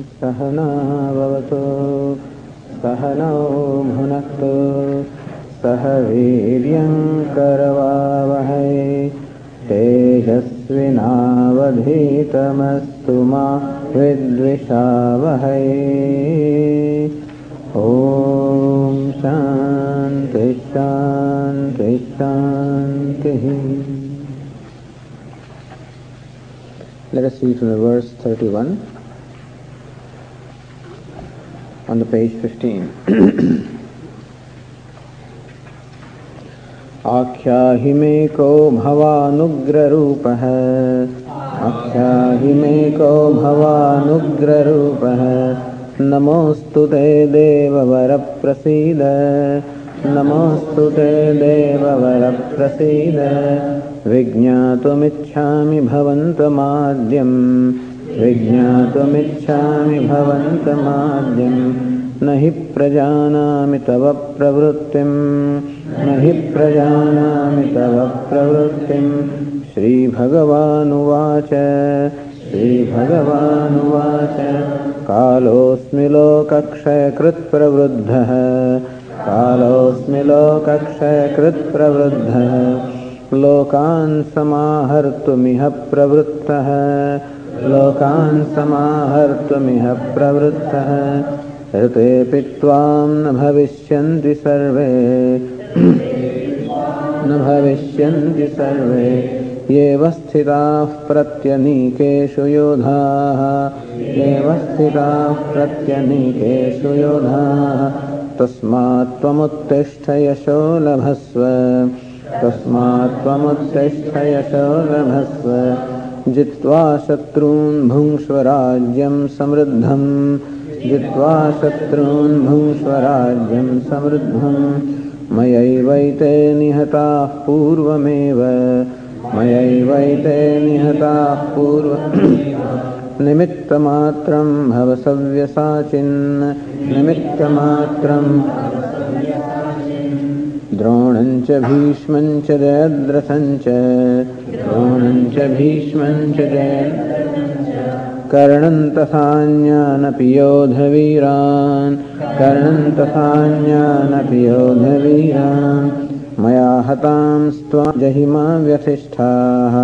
सहनाववतु सहनौ भुनक्तु, सह वीर्यङ्करवावहै तेजस्विनावधीतमस्तु मा विद्विषावहै। ॐ शान्ति शान्ति, शान्तिः। Let us read from verse 31 on the page 15. आख्याहि मे को भवानुग्ररूपः आख्याहि मे को भवानुग्ररूपः नमोऽस्तु ते देववरप्रसीद नमोऽस्तु ते देववरप्रसीद विज्ञातुमिच्छामि भवन्तमाद्यम् विज्ञातुमिच्छामि भवन्तमाद्यम्। न हि तव प्रवृत्तिम्। न हि तव प्रवृत्तिम्। श्रीभगवानुवाच। श्रीभगवानुवाच। कालोऽस्मि लोकक्षयकृत्प्रवृद्धः। कालोऽस्मि लोकक्षयकृत्प्रवृद्धः। लोकान् समाहर्तुमिह प्रवृत्तः। लोकान् समाहर्तुमिह प्रवृत्तः ऋतेऽपि त्वां न भविष्यन्ति सर्वे। न भविष्यन्ति सर्वे। येव स्थिताः प्रत्यनीकेषु योधाः। येव स्थिताः प्रत्यनीकेषु योधाः। तस्मात् त्वमुत्तिष्ठ यशो लभस्व। तस्मात् त्वमुत्तिष्ठ यशो लभस्व जित्वा शत्रून् भुङ्क्ष्व राज्यं समृद्धम्। जित्वा शत्रून् भुङ्क्ष्व राज्यं समृद्धम्। मयैवैते निहताः पूर्वमेव। मयैवैते निहताः पूर्व निमित्तमात्रं भव सव्यसाचिन् निमित्तमात्रं द्रोणं च भीष्मं च जयद्रथं च द्रोणं च भीष्मं च जय। कर्णं तथान्यानपि योधवीरान् कर्णं तथान्यानपि योधवीरान् मया हतां स्त्वं जहिमा व्यथिष्ठाः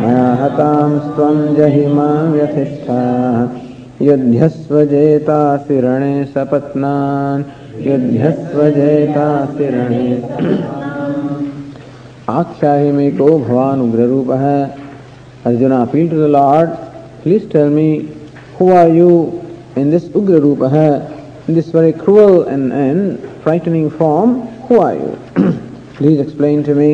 मया हतां स्त्वं जहिमा व्यथिष्ठाः युध्यस्व जेतासि रणे सपत्नान्। युध्यस्व जेतासि रणे आख्या ही में को भगवान उग्र रूप है Arjun appeal to the lord please tell me who are you in this उग्र रूप है in this very cruel and and frightening form who are you please explain to me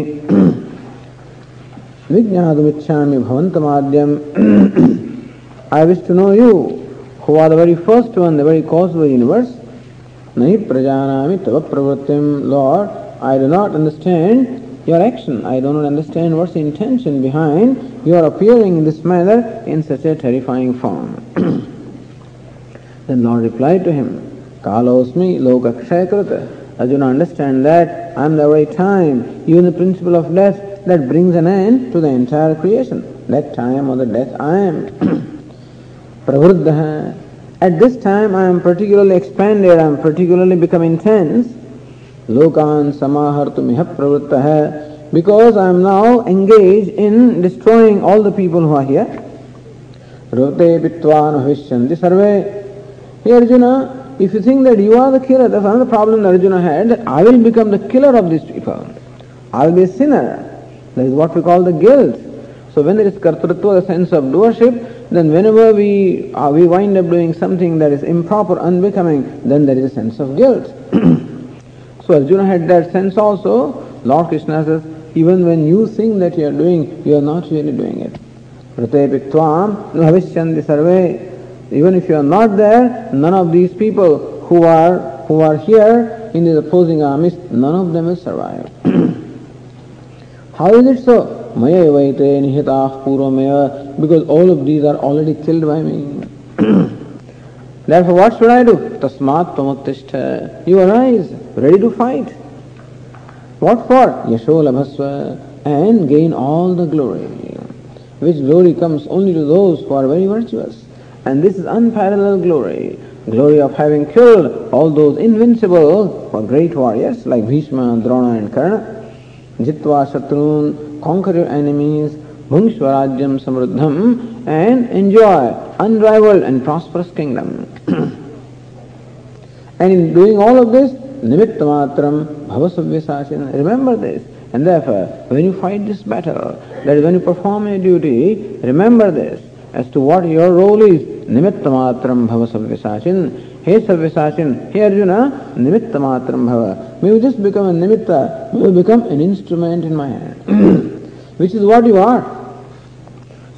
विज्ञातुमिच्छा भवंत माध्यम I wish to know you who are the very first one the very cause the universe नहीं प्रजानामी तव प्रवृत्तिम lord I do not understand your action. I do not understand what's the intention behind your appearing in this manner in such a terrifying form. then Lord replied to him, Kalosmi lokakshayakrata. Arjuna, understand that I am the very time, even the principle of death that brings an end to the entire creation. That time or the death I am. Pravruddha. At this time I am particularly expanded, I am particularly become intense. लोकान समाहर्तु मिह प्रवृत्त है because I am now engage in destroying all the people who here रुते बित्वान भविष्यन्ति सर्वे हे Arjun if you think that you are the killer that's another problem Arjun had I will become the killer of this people I will be sinner that is what we call the guilt So when there is kartrutva, the sense of doership, then whenever we, uh, we wind up doing something that is improper, unbecoming, then there is a sense of. so Arjuna had that sense also. Lord Krishna says, even when you think that you are doing, you are not really doing it. Even if you are not there, none of these people who are who are here in the opposing armies, none of them will survive. How is it so? Maya. Because all of these are already killed by me. Therefore, what should I do? Tasmat tvamuttishta. You arise, ready to fight. What for? Yasho labhasva. And gain all the glory. Which glory comes only to those who are very virtuous. And this is unparalleled glory. Glory of having killed all those invincible or great warriors like Bhishma, Drona and Karna. Jitva Shatrun, conquer your enemies, Bhungsvarajyam Samruddham, and enjoy unrivaled and prosperous kingdom. and in doing all of this, Nimittamatram Bhavasavyasachin, remember this. And therefore, when you fight this battle, that is when you perform your duty, remember this as to what your role is. Nimittamatram bhava savyasachin. Hey savyasachin, hey Arjuna, nimittamatram bhava. May you just become a nimitta, may you become an instrument in my hand. Which is what you are.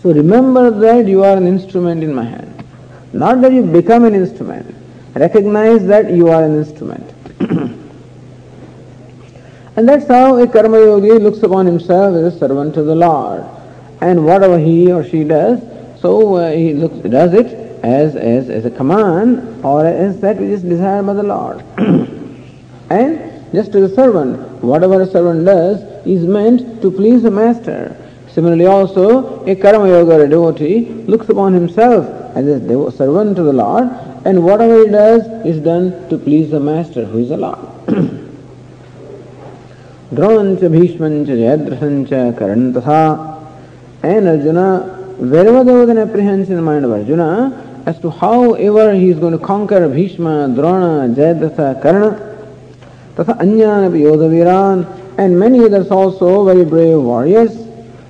So remember that you are an instrument in my hand. Not that you become an instrument. Recognize that you are an instrument. And that's how a karma yogi looks upon himself as a servant to the Lord. And whatever he or she does, so uh, he looks, does it as, as, as a command or as that which is desired by the Lord. and just as a servant, whatever a servant does is meant to please the master. Similarly also, a karma yoga devotee looks upon himself as a servant to the Lord and whatever he does is done to please the master who is the Lord. Dronancha, Bhishmancha, Jayadrathancha, Karan and Arjuna, wherever there was an apprehension in the mind of Arjuna as to however he is going to conquer Bhishma, Drona, Jayadratha, Karna, Tatha Anyanapi Yodaviran, and many others also very brave warriors,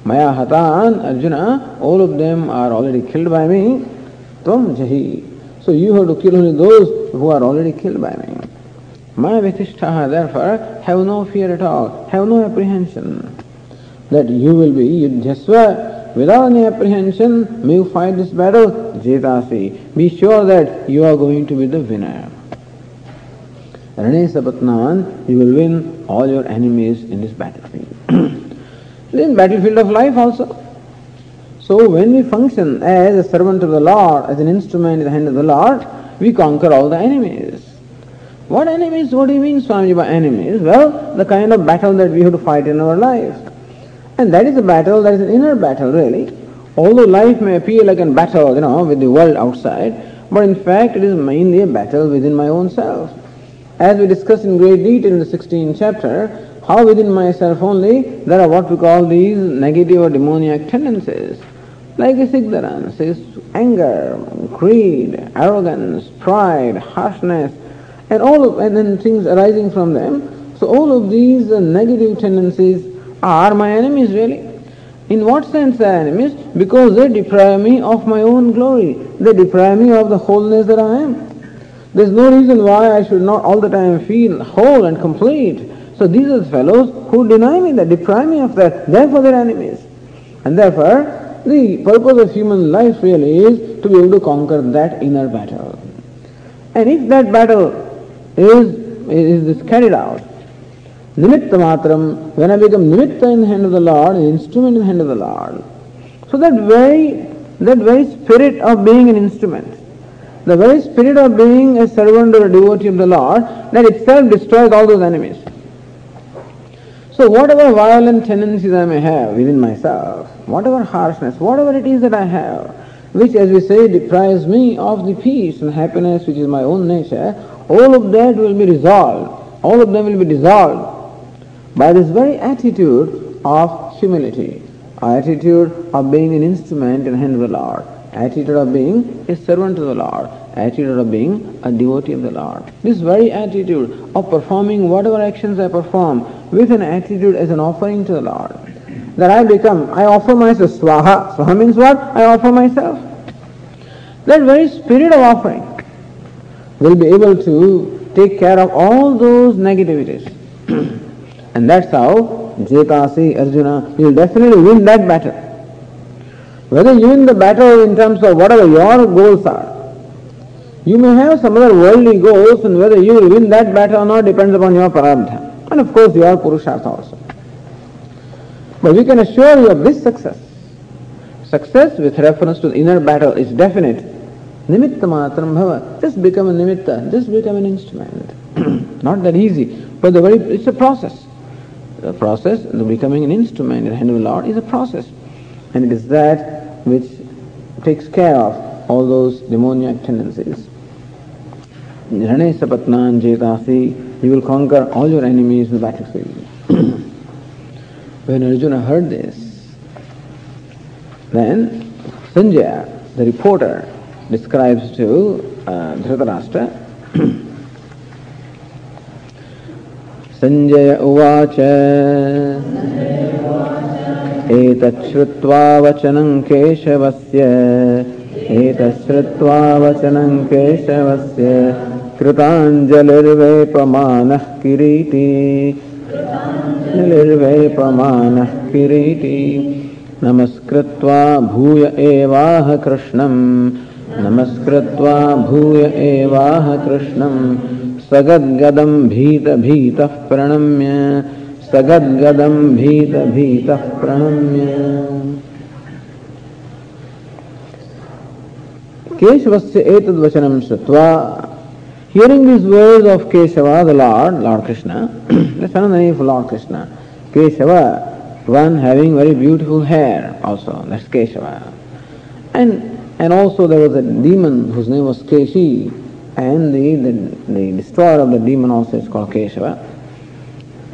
Maya Hatan, Arjuna, all of them are already killed by me. Tvam Jahi. So you have to kill only those who are already killed by me. Mayavitishtaha, therefore, have no fear at all, have no apprehension that you will be yudhyasva without any apprehension, may you fight this battle, jetasi. Be sure that you are going to be the winner. Rane Sapatnan, you will win all your enemies in this battlefield. in battlefield of life also. So when we function as a servant of the Lord, as an instrument in the hand of the Lord, we conquer all the enemies. What enemies? What do you mean, Swamiji, by enemies? Well, the kind of battle that we have to fight in our life. And that is a battle, that is an inner battle, really. Although life may appear like a battle, you know, with the world outside, but in fact it is mainly a battle within my own self. As we discussed in great detail in the 16th chapter, how within myself only there are what we call these negative or demoniac tendencies, like is ignorance, is anger, greed, arrogance, pride, harshness, and all of, and then things arising from them. So all of these negative tendencies are my enemies really. In what sense are enemies? Because they deprive me of my own glory. They deprive me of the wholeness that I am. There's no reason why I should not all the time feel whole and complete. So these are the fellows who deny me that, deprive me of that. Therefore they're enemies. And therefore, the purpose of human life really is to be able to conquer that inner battle. And if that battle is, is carried out. Nimitta matram, when I become nimitta in the hand of the Lord, an instrument in the hand of the Lord. So that very, that very spirit of being an instrument, the very spirit of being a servant or a devotee of the Lord, that itself destroys all those enemies. So whatever violent tendencies I may have within myself, whatever harshness, whatever it is that I have, which as we say deprives me of the peace and happiness which is my own nature, all of that will be resolved, all of them will be dissolved by this very attitude of humility, attitude of being an instrument in the hand of the Lord, attitude of being a servant to the Lord, attitude of being a devotee of the Lord. This very attitude of performing whatever actions I perform with an attitude as an offering to the Lord. That I become, I offer myself, swaha. Swaha means what? I offer myself. That very spirit of offering will be able to take care of all those negativities. and that's how Jetasi, Arjuna, you will definitely win that battle. Whether you win the battle in terms of whatever your goals are, you may have some other worldly goals and whether you will win that battle or not depends upon your prarabdha. And of course your purushartha also. But we can assure you of this success. Success with reference to the inner battle is definite Nimitta matram bhava. Just become a nimitta. Just become an instrument. Not that easy. But the very, it's a process. The process, the becoming an instrument in the hand of the Lord is a process. And it is that which takes care of all those demoniac tendencies. Rane sapatnan jetasi, you will conquer all your enemies in the battlefield. when Arjuna heard this, then Sanjaya, the reporter, describes to uh, Dhritarashtra Sanjaya उवाच एतच्छ्रुत्वा वचनं केशवस्य एतच्छ्रुत्वा वचनं केशवस्य कृताञ्जलिर्वेपमानः किरीटी। निर्वेपमानः किरीटी। नमस्कृत्वा भूय एवाह कृष्णम्। नमस्कृत्वा भूय एवाह कृष्णम्। सगद्गदम् भीतभीतः प्रणम्य। सगद्गदम् भीतभीतः प्रणम्य Keshavasya etadvachanam shrutva. Hearing these words of Keshava, the Lord, Lord Krishna, that's another name for Lord Krishna. Keshava, one having very beautiful hair also, that's Keshava. And and also there was a demon whose name was Keshi, and the, the, the destroyer of the demon also is called Keshava.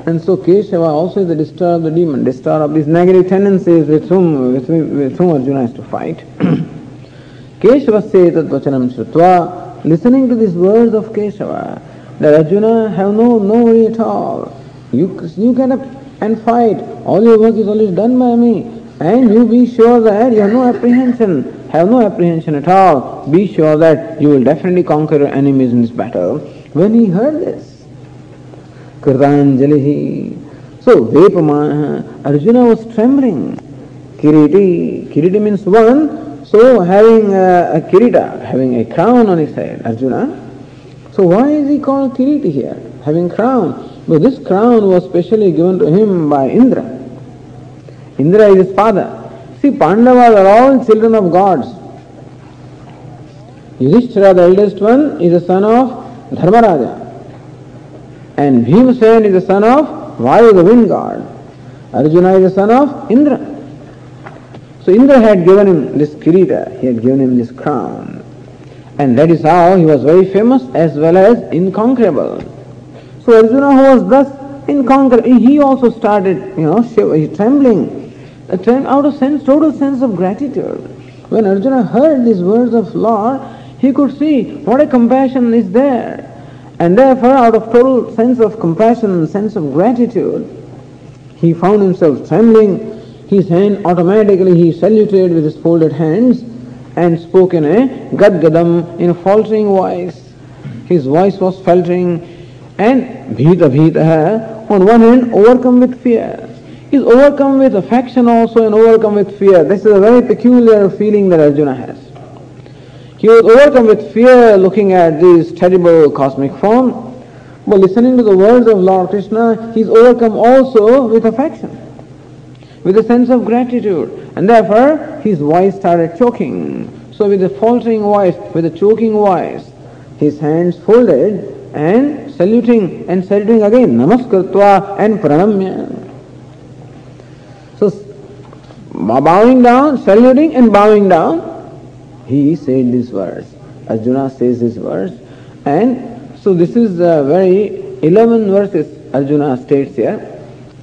And so Keshava also is the destroyer of the demon, destroyer of these negative tendencies with whom, with, with whom Arjuna has to fight. Keshava tat vachanam shrutva, listening to these words of Keshava, that Arjuna have no, no worry at all. You, you get up and fight. All your work is always done by me. And you be sure that you have no apprehension have no apprehension at all. Be sure that you will definitely conquer your enemies in this battle. When he heard this, Kritanjali, so Vepama, Arjuna was trembling. Kiriti, Kiriti means one, so having a, a kirita, having a crown on his head, Arjuna. So why is he called Kiriti here? Having crown. But this crown was specially given to him by Indra. Indra is his father. See, Pandavas are all children of gods. Yudhishthira, the eldest one, is the son of Dharmaraja. And Bhimsen is the son of Vayu, the wind god. Arjuna is the son of Indra. So Indra had given him this kirita, he had given him this crown. And that is how he was very famous as well as inconquerable. So Arjuna who was thus inconquerable, he also started, you know, trembling uh, out of sense, total sense of gratitude. When Arjuna heard these words of Lord, he could see what a compassion is there. And therefore, out of total sense of compassion and sense of gratitude, he found himself trembling. His hand automatically he saluted with his folded hands and spoke in a gadgadam, in a faltering voice. His voice was faltering and bhita bhita, on one hand overcome with fear is overcome with affection also and overcome with fear. This is a very peculiar feeling that Arjuna has. He was overcome with fear looking at this terrible cosmic form, but listening to the words of Lord Krishna, he is overcome also with affection, with a sense of gratitude, and therefore his voice started choking. So with a faltering voice, with a choking voice, his hands folded and saluting and saluting again, namaskritva and pranamya. So bowing down, saluting and bowing down, he said this verse. Arjuna says this verse. And so this is a very 11 verses Arjuna states here.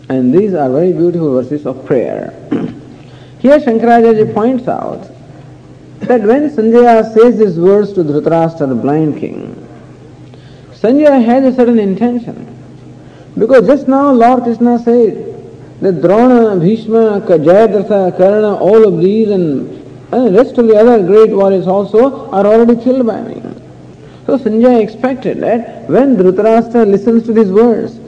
And these are very beautiful verses of prayer. here Shankaracharya points out that when Sanjaya says these words to Dhritarashtra, the blind king, Sanjaya has a certain intention. Because just now Lord Krishna said, that Drona, Bhishma, Jayadratha, Karna, all of these and, and the rest of the other great warriors also are already killed by me. So Sanjay expected that when Dhritarashtra listens to these words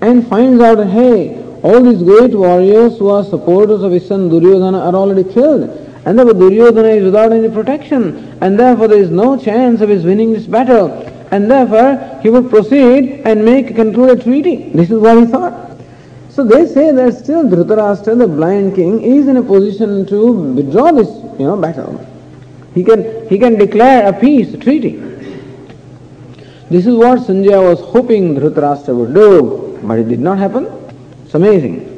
and finds out hey, all these great warriors who are supporters of his son Duryodhana are already killed. And therefore Duryodhana is without any protection. And therefore there is no chance of his winning this battle. And therefore he would proceed and make conclude a treaty. This is what he thought. So they say that still Dhritarashtra, the blind king, is in a position to withdraw this, you know, battle. He can, he can declare a peace, a treaty. This is what Sanjaya was hoping Dhritarashtra would do, but it did not happen. It's amazing.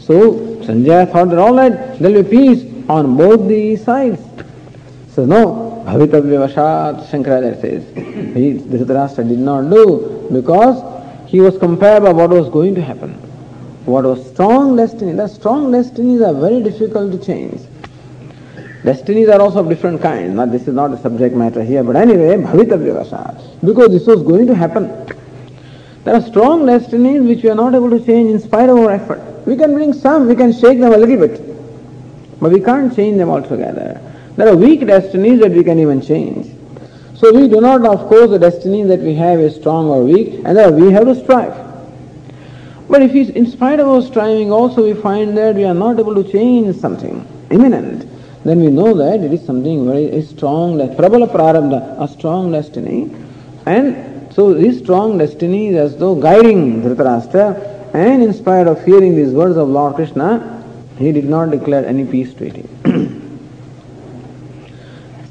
So Sanjaya thought that all right, there will be peace on both the sides. So no, Bhavitavyavashat, Shankaracharya says. He, Dhritarashtra did not do because he was compared by what was going to happen. What was strong destiny. The strong destinies are very difficult to change. Destinies are also of different kinds. Now, this is not the subject matter here, but anyway, bhavitavyavasat. Because this was going to happen. There are strong destinies which we are not able to change in spite of our effort. We can bring some, we can shake them a little bit, but we can't change them altogether. There are weak destinies that we can even change. So we do not, of course, the destiny that we have is strong or weak, and we have to strive. But if we, in spite of our striving also we find that we are not able to change something imminent, then we know that it is something very strong, that prabala prarabdha, a strong destiny. And so his strong destiny is as though guiding Dhritarashtra, and in spite of hearing these words of Lord Krishna, he did not declare any peace treaty.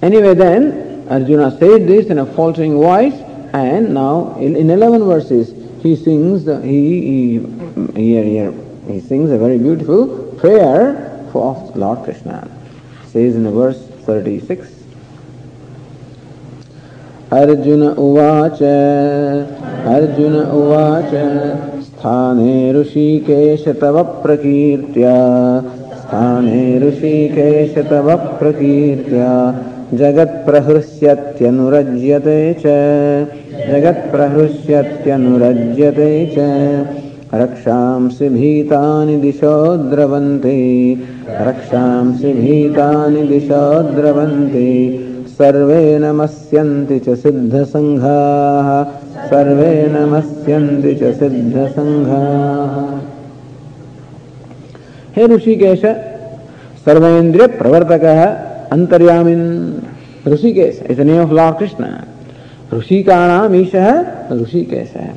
anyway then, Arjuna said this in a faltering voice, and now in, in 11 verses he sings, he, he, here, here, he sings a very beautiful prayer for Lord Krishna. says in verse 36 Arjun उवाच। अर्जुन उवाच। स्थाने ऋषिकेश तव प्रकीर्त्या। स्थाने ऋषिकेश तव प्रकीर्त्या। जगत्प्रहृष्यत्यनुरज्यते च। जगत्प्रहृष्यत्यनुरज्यते च। रक्षांसि भीतानि दिशो द्रवन्ति। रक्षांसि भीतानि दिशो द्रवन्ति सर्वे नमस्यन्ति च सिद्धसङ्घाः। सर्वे नमस्यन्ति च सिद्धसङ्घाः। हे ऋषिकेश सर्वेन्द्रिय प्रवर्तक अंतर्यामिन ऋषिकेश इतने ऑफ़ लॉर्ड कृष्ण। ऋषि का नाम ईश है ऋषिकेश। है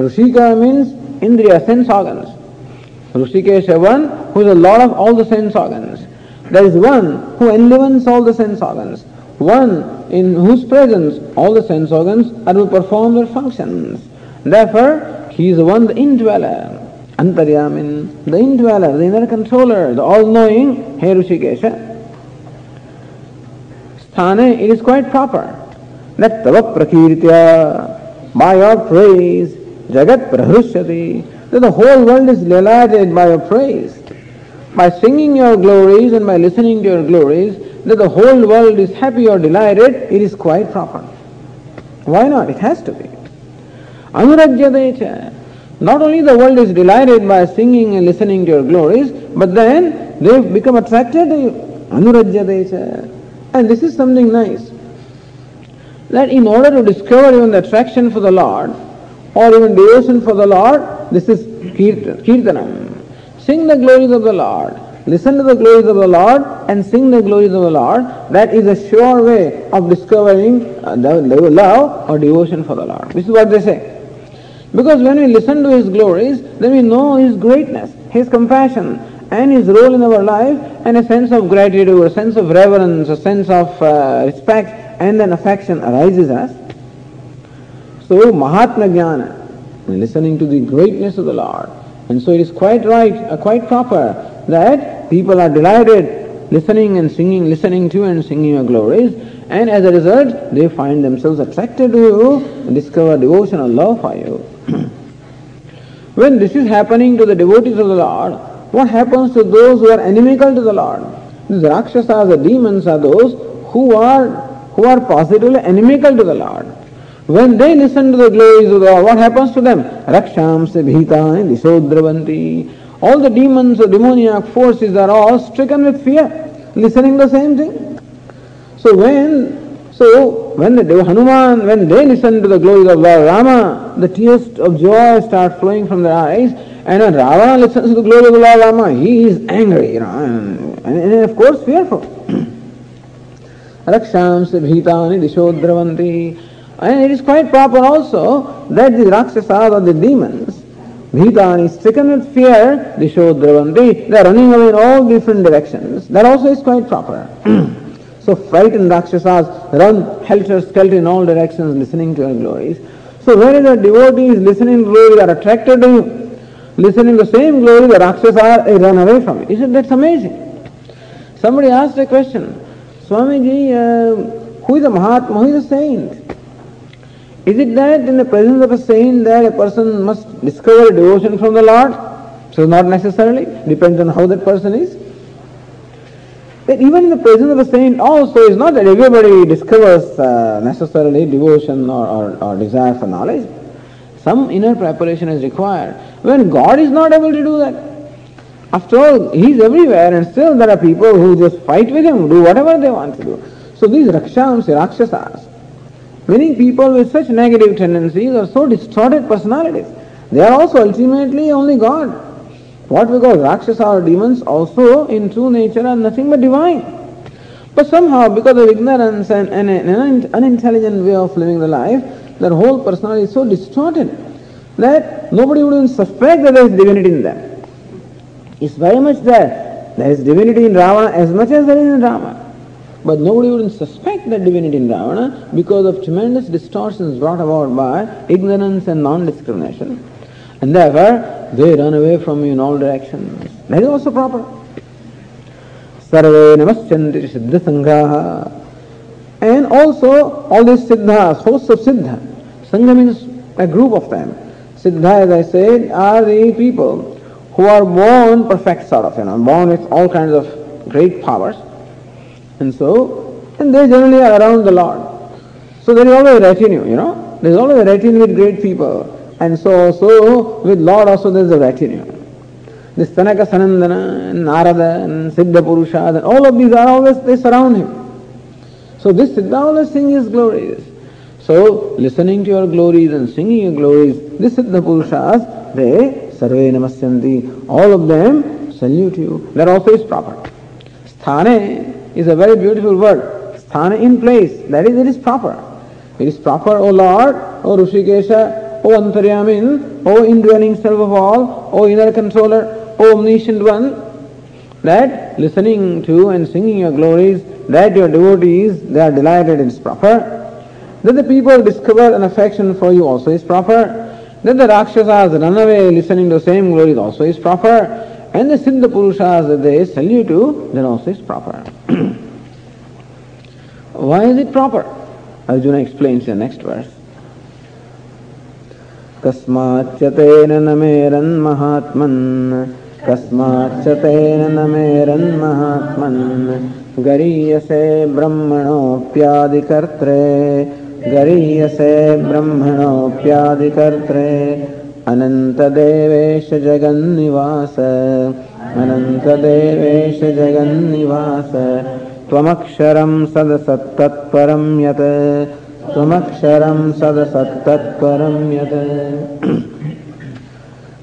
ऋषि मीन्स इंद्रिय सेंस ऑर्गन्स ऋषिकेश है one who is the lord of all the sense organs there is one who enlivens all the sense organs One in whose presence all the sense organs are to perform their functions. Therefore, he is the one, the indweller. Antaryamin, the indweller, the inner controller, the all-knowing, Hey Rishikesha. Sthane, it is quite proper that tava prakirtya, by your praise, Jagat Prahrusyati, that the whole world is delighted by your praise. By singing your glories and by listening to your glories, that the whole world is happy or delighted, it is quite proper. Why not? It has to be. Anurajyadecha. Not only the world is delighted by singing and listening to your glories, but then they become attracted to you. Anurajyadecha. And this is something nice. That in order to discover even the attraction for the Lord, or even devotion for the Lord, this is kirtanam. Sing the glories of the Lord. Listen to the glories of the Lord and sing the glories of the Lord. That is a sure way of discovering uh, the love or devotion for the Lord. This is what they say. Because when we listen to His glories, then we know His greatness, His compassion, and His role in our life, and a sense of gratitude, a sense of reverence, a sense of uh, respect, and an affection arises us. So Mahatmya Jnana, listening to the greatness of the Lord. And so it is quite right, uh, quite proper that people are delighted listening and singing, listening to and singing your glories. And as a result, they find themselves attracted to you and discover devotion and love for you. when this is happening to the devotees of the Lord, what happens to those who are inimical to the Lord? These Rakshasas, the demons are those who are who are positively inimical to the Lord. When they listen to the glories of the Lord, what happens to them? Rakshams bhita dishodravanti. All the demons or demoniac forces are all stricken with fear, listening the same thing. So when so when the Hanuman, when they listen to the glories of Lord Rama, the tears of joy start flowing from their eyes, and when Ravana listens to the glory of Lord Rama, he is angry, you know, and, and, and of course fearful. Rakshams bhitani dishodravanti. And it is quite proper also that the Rakshasas or the demons, Bhitani, stricken with fear, they show Dravanti, they are running away in all different directions. That also is quite proper. so frightened Rakshasas run helter-skelter in all directions listening to your glories. So whereas the devotees listening to glory are attracted to you, listening to the same glory, the Rakshasas run away from it. Isn't that amazing? Somebody asked a question, Swamiji, uh, Who is a Mahatma? Who is a saint? Is it that in the presence of a saint that a person must discover devotion from the Lord? So not necessarily, depends on how that person is. That even in the presence of a saint also is not that everybody discovers uh, necessarily devotion or, or, or desire for knowledge. Some inner preparation is required. When God is not able to do that, after all, He is everywhere and still there are people who just fight with Him, do whatever they want to do. So these Rakshams, Rakshasas, many people with such negative tendencies or so distorted personalities. They are also ultimately only God. What we call Rakshasa or demons also in true nature are nothing but divine. But somehow because of ignorance and, and an unintelligent way of living the life, their whole personality is so distorted that nobody would even suspect that there is divinity in them. It's very much there. There is divinity in Ravana as much as there is in Rama. But nobody would suspect that divinity in Ravana because of tremendous distortions brought about by ignorance and non-discrimination. And therefore, they run away from you in all directions. That is also proper. Sarve namasyanti siddha sangha. And also, all these siddhas, hosts of siddha. Sangha means a group of them. Siddha, as I said, are the people who are born perfect sort of, you know, born with all kinds of great powers. And so, and they generally are around the Lord. So there is always a retinue, you know. There is always a retinue with great people. And so also with Lord also there is a retinue. This Sanaka Sanandana, Narada, and Siddha Purusha, and all of these are always, they surround him. So this Siddha always sing his glories. So listening to your glories and singing your glories, this Siddha Purushas, they Sarve Namasyanti, all of them salute you. That also is proper. Sthane is a very beautiful word. Sthane in place, that is, it is proper. It is proper, O Lord, O Rishikesha, O Antaryamin, O indwelling self of all, O inner controller, O omniscient one, that listening to and singing your glories, that your devotees, they are delighted it is proper. That the people discover an affection for you also is proper. That the Rakshasas run away listening to the same glories also is proper. And the Siddha Purushas that they salute you, to, that also is proper. Why is it proper? Arjuna explains in the next verse. कस्माच्च तेन न मेरन्महात्मन् कस्माच्च तेन न मेरन्महात्मन् गरीयसे ब्रह्मणोऽप्यादिकर्त्रे गरीयसे ब्रह्मणोऽप्यादिकर्त्रे अनन्तदेवेश जगन्निवास अनन्तदेवेश जगन्निवास। त्वमक्षरं सदसत्तत्परं यत्। त्वमक्षरं सदसत्तत्परं यत्।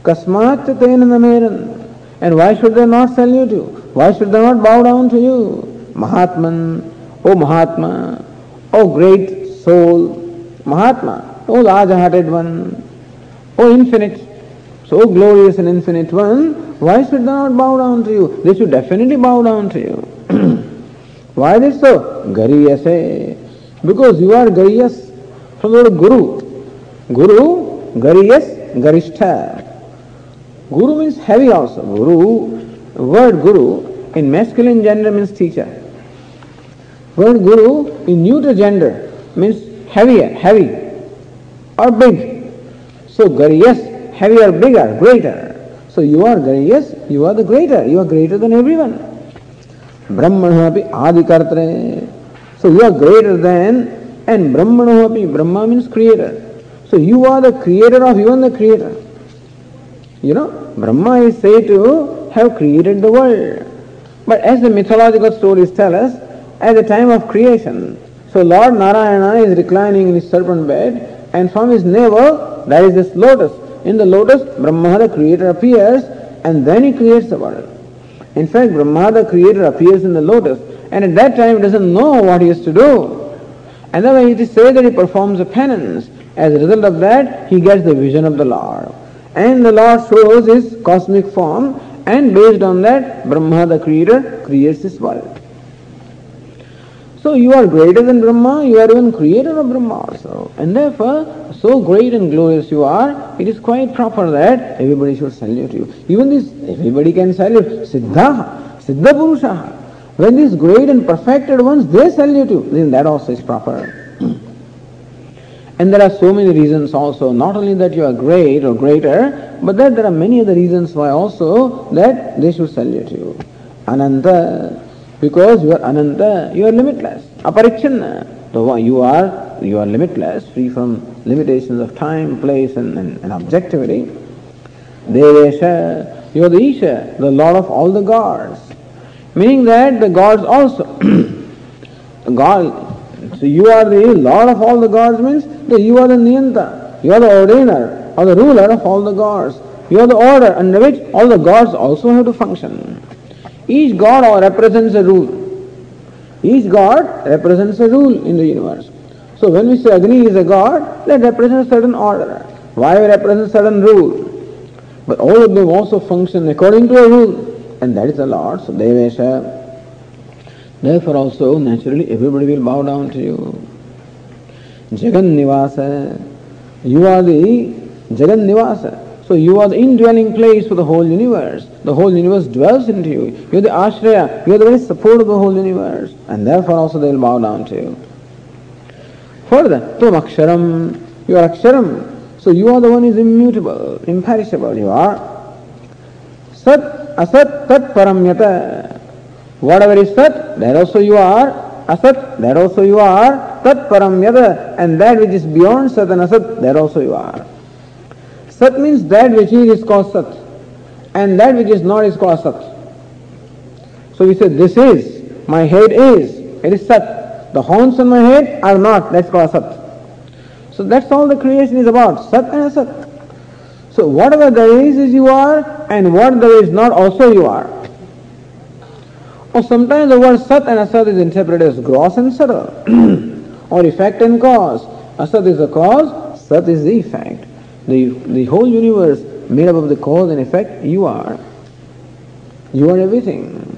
कस्मात् तेन न मेरन्। And why should they not salute you why should they not bow down to you महात्मन्, O mahatma, oh great soul mahatma, oh large hearted one oh infinite so glorious and infinite one why should they not bow down to you? They should definitely bow down to you. why this so? Gariyase. Because you are Gariyas from the word Guru. Guru, Gariyas, Garishtha. Guru means heavy also. Guru, word Guru in masculine gender means teacher. Word Guru in neuter gender means heavier, heavy or big. So Gariyas, heavier, bigger, greater. So you are Gariyas, you are the greater, you are greater than everyone. Brahmanahapi Adikartre. So you are greater than and Brahmanahapi, Brahma means creator. So you are the creator of even the creator. You know, Brahma is said to have created the world. But as the mythological stories tell us, at the time of creation, so Lord Narayana is reclining in his serpent bed, and from his navel there is this lotus. In the lotus, Brahma the creator appears, and then he creates the world. In fact, Brahma the creator appears in the lotus, and at that time he doesn't know what he has to do. And then it is said that he performs a penance. As a result of that, he gets the vision of the Lord. And the Lord shows his cosmic form and based on that Brahma the creator creates this world. So you are greater than Brahma, you are even creator of Brahma also. And therefore, so great and glorious you are, it is quite proper that everybody should salute you. Even this, everybody can salute. Siddha, Siddha Purusha. When these great and perfected ones, they salute you, then that also is proper. and there are so many reasons also, not only that you are great or greater, but that there are many other reasons why also that they should salute you. Ananta, because you are Ananta, you are limitless. Aparichanna, so you are, you are limitless, free from limitations of time, place and, and, and objectivity. Devesha, you are the Isha, the Lord of all the gods. Meaning that the gods also, God, so you are the Lord of all the gods means that you are the Niyanta, you are the ordainer or the ruler of all the gods. You are the order under which all the gods also have to function. Each god represents a rule. Each god represents a rule in the universe. So when we say Agni is a god, that represents a certain order. Vayu represents a certain rule. But all of them also function according to a rule and that is the Lord. So Devesha. Therefore also naturally everybody will bow down to you. Jagan Nivasa. You are the Jagan Nivasa. So you are the indwelling place for the whole universe. The whole universe dwells into you. You are the Ashraya. You are the very support of the whole universe. And therefore also they will bow down to you. Further, Tum Aksharam. You are Aksharam. So you are the one who is immutable, imperishable. You are Sat asat tat paramyata. Whatever is sat, there also you are. Asat, there also you are. Tat paramyata. And that which is beyond sat and asat, there also you are. Sat means that which is, is called sat. And that which is not is called sat. So we say, this is, my head is, it is sat. The horns on my head are not, that's called sat. So that's all the creation is about, sat and asat. So whatever there is is you are, and what there is not also you are. Or sometimes the word sat and asat is interpreted as gross and subtle, or effect and cause. Asat is the cause, sat is the effect. The, the whole universe made up of the cause and effect, you are. You are everything.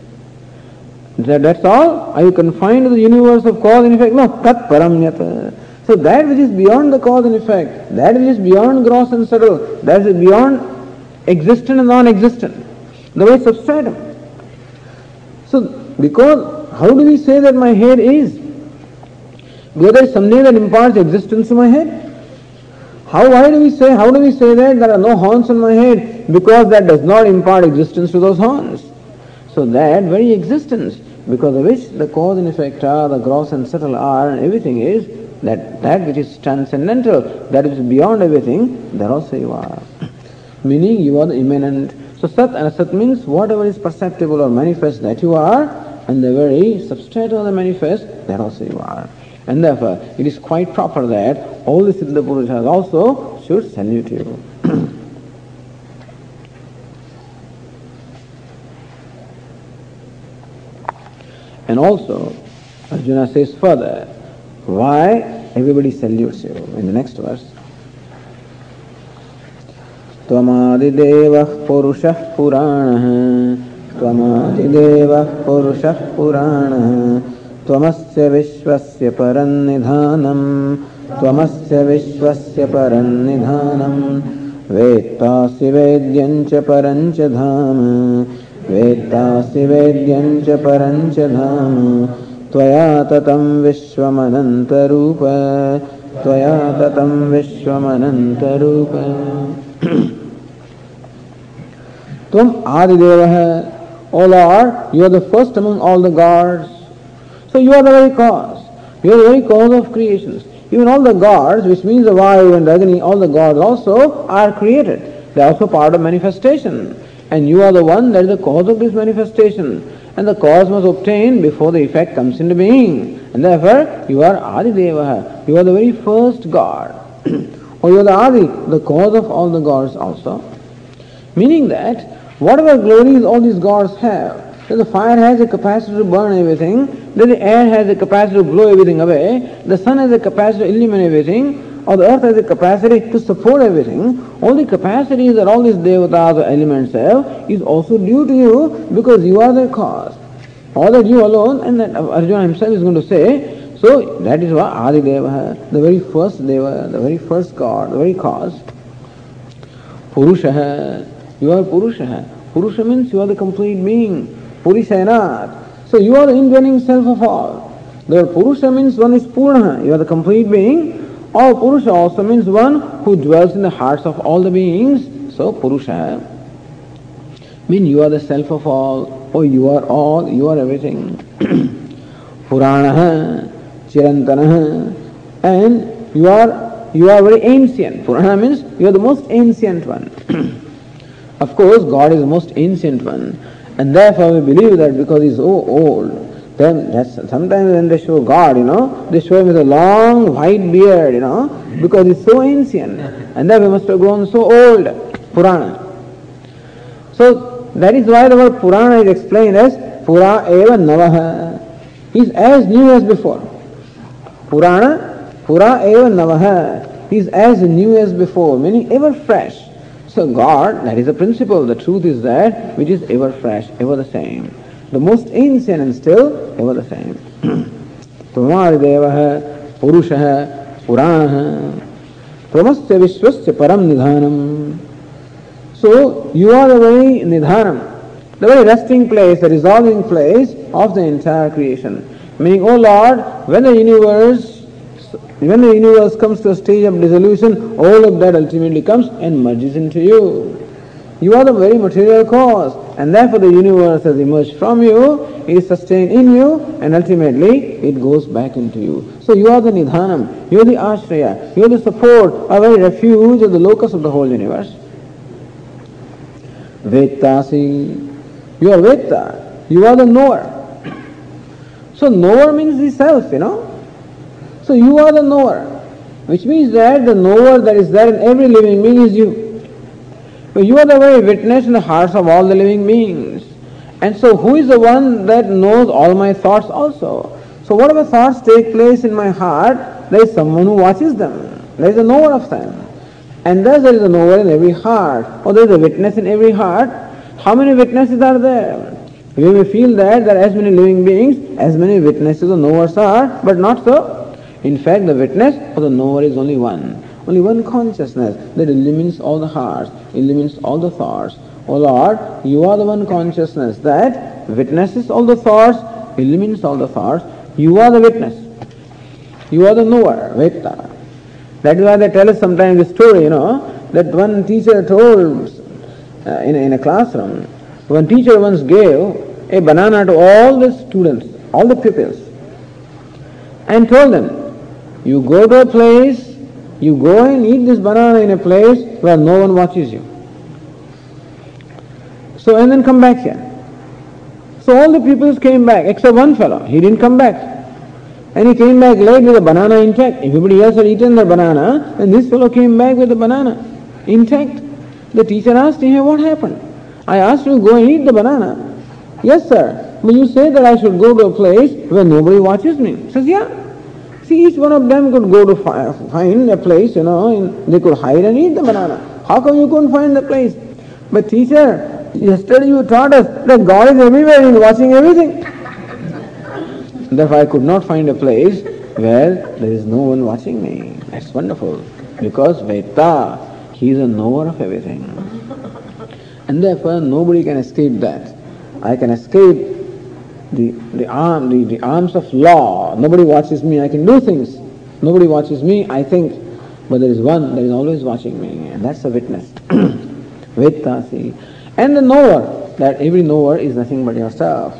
That, that's all? Are you confined to the universe of cause and effect? No, tat paramyata. So that which is beyond the cause and effect, that which is beyond gross and subtle, that is beyond existent and non-existent, the way substratum. So because how do we say that my head is? Because there is something that imparts existence to my head. How why do we say how do we say that there are no horns on my head? Because that does not impart existence to those horns. So that very existence, because of which the cause and effect are, the gross and subtle are, and everything is, that that which is transcendental, that is beyond everything, there also you are. Meaning you are the immanent. So Sat and Asat means whatever is perceptible or manifest that you are, and the very substrate of the manifest, that also you are. And therefore, it is quite proper that all the Siddha Purushas also should salute you. and also, Arjuna says further, why everybody salutes you in the next verse. त्वमादिदेवः पुरुषः पुराणः त्वमादिदेवः पुरुषः पुराणः त्वमस्य विश्वस्य परन्निधानं त्वमस्य विश्वस्य परन्निधानं वेत्तासि वेद्यं च परं च धाम वेत्तासि वेद्यं च परं च धाम। त्वया ततं विश्वमनन्तरूप, त्वया ततं विश्वमनन्तरूप। तुम आदिदेव है ओ lord you are the first among all the gods So you are the very cause. You are the very cause of creations. Even all the gods, which means the Vayu and Agni, all the gods also are created. They are also part of manifestation. And you are the one that is the cause of this manifestation and the cause must obtain before the effect comes into being. And therefore, you are Adi Deva, you are the very first God. or you are the Adi, the cause of all the gods also. Meaning that whatever glories all these gods have, that the fire has a capacity to burn everything, that the air has a capacity to blow everything away, the sun has a capacity to illumine everything, or the earth has a capacity to support everything, all the capacities that all these devatas or elements have is also due to you because you are the cause. All that you alone, and that Arjuna himself is going to say, so that is what Adi Deva, the very first Deva, the very first God, the very cause. Purusha, you are Purusha. Purusha means you are the complete being. Purishayanath. So you are the indwelling self of all. The Purusha means one is Purna, you are the complete being, or Purusha also means one who dwells in the hearts of all the beings. So Purusha means you are the self of all, or you are all, you are everything. Purana, Chirantana, and you are you are very ancient. Purana means you are the most ancient one. of course, God is the most ancient one, and therefore we believe that because he's so old, then sometimes when they show God, you know, they show him with a long white beard, you know, because he's so ancient. And then he must have grown so old. Purana. So that is why the word Purana is explained as Pura eva navaha. He's as new as before. Purana, Pura eva navaha. He's as new as before, meaning ever fresh. So God, that is the principle. The truth is that which is ever fresh, ever the same. The most ancient and still ever the same. Pramaridevaha, Purushaha, Puranaha, Pramasya Vishwasya Param Nidhanam. So you are the very Nidhanam, the very resting place, the resolving place of the entire creation. Meaning, O oh Lord, when the universe when the universe comes to a stage of dissolution, all of that ultimately comes and merges into you. You are the very material cause, and therefore the universe has emerged from you, is sustained in you, and ultimately it goes back into you. So you are the nidhanam, you are the ashraya, you are the support, a very refuge of the locus of the whole universe. Vettasi, you are Vetta, you are the knower. So knower means the self, you know. So you are the knower, which means that the knower that is there in every living being is you. So you are the very witness in the hearts of all the living beings. And so who is the one that knows all my thoughts also? So whatever thoughts take place in my heart, there is someone who watches them. There is a knower of them. And thus there is a knower in every heart, or there is a witness in every heart. How many witnesses are there? We may feel that there are as many living beings, as many witnesses or knowers are, but not so. In fact, the witness or the knower is only one. Only one consciousness that illumines all the hearts, illumines all the thoughts. O Lord, you are the one consciousness that witnesses all the thoughts, illumines all the thoughts. You are the witness. You are the knower, Vekta. That is why they tell us sometimes the story, you know, that one teacher told uh, in, in a classroom, one teacher once gave a banana to all the students, all the pupils, and told them, you go to a place you go and eat this banana in a place where no one watches you. So, and then come back here. So all the pupils came back except one fellow. He didn't come back. And he came back late with a banana intact. Everybody else had eaten the banana, and this fellow came back with the banana intact. The teacher asked him, hey, what happened? I asked you go and eat the banana. Yes, sir. But you say that I should go to a place where nobody watches me. He says, yeah. See, each one of them could go to find a place, you know, they could hide and eat the banana. How come you couldn't find the place? But teacher, yesterday you taught us that God is everywhere, He is watching everything. Therefore I could not find a place where there is no one watching me. That's wonderful. Because Veta, he is a knower of everything. And therefore nobody can escape that. I can escape the, the, arm, the, the arms of law. Nobody watches me, I can do things. Nobody watches me, I think. But there is one that is always watching me, and that's a witness. Vettasi. And the knower, that every knower is nothing but yourself.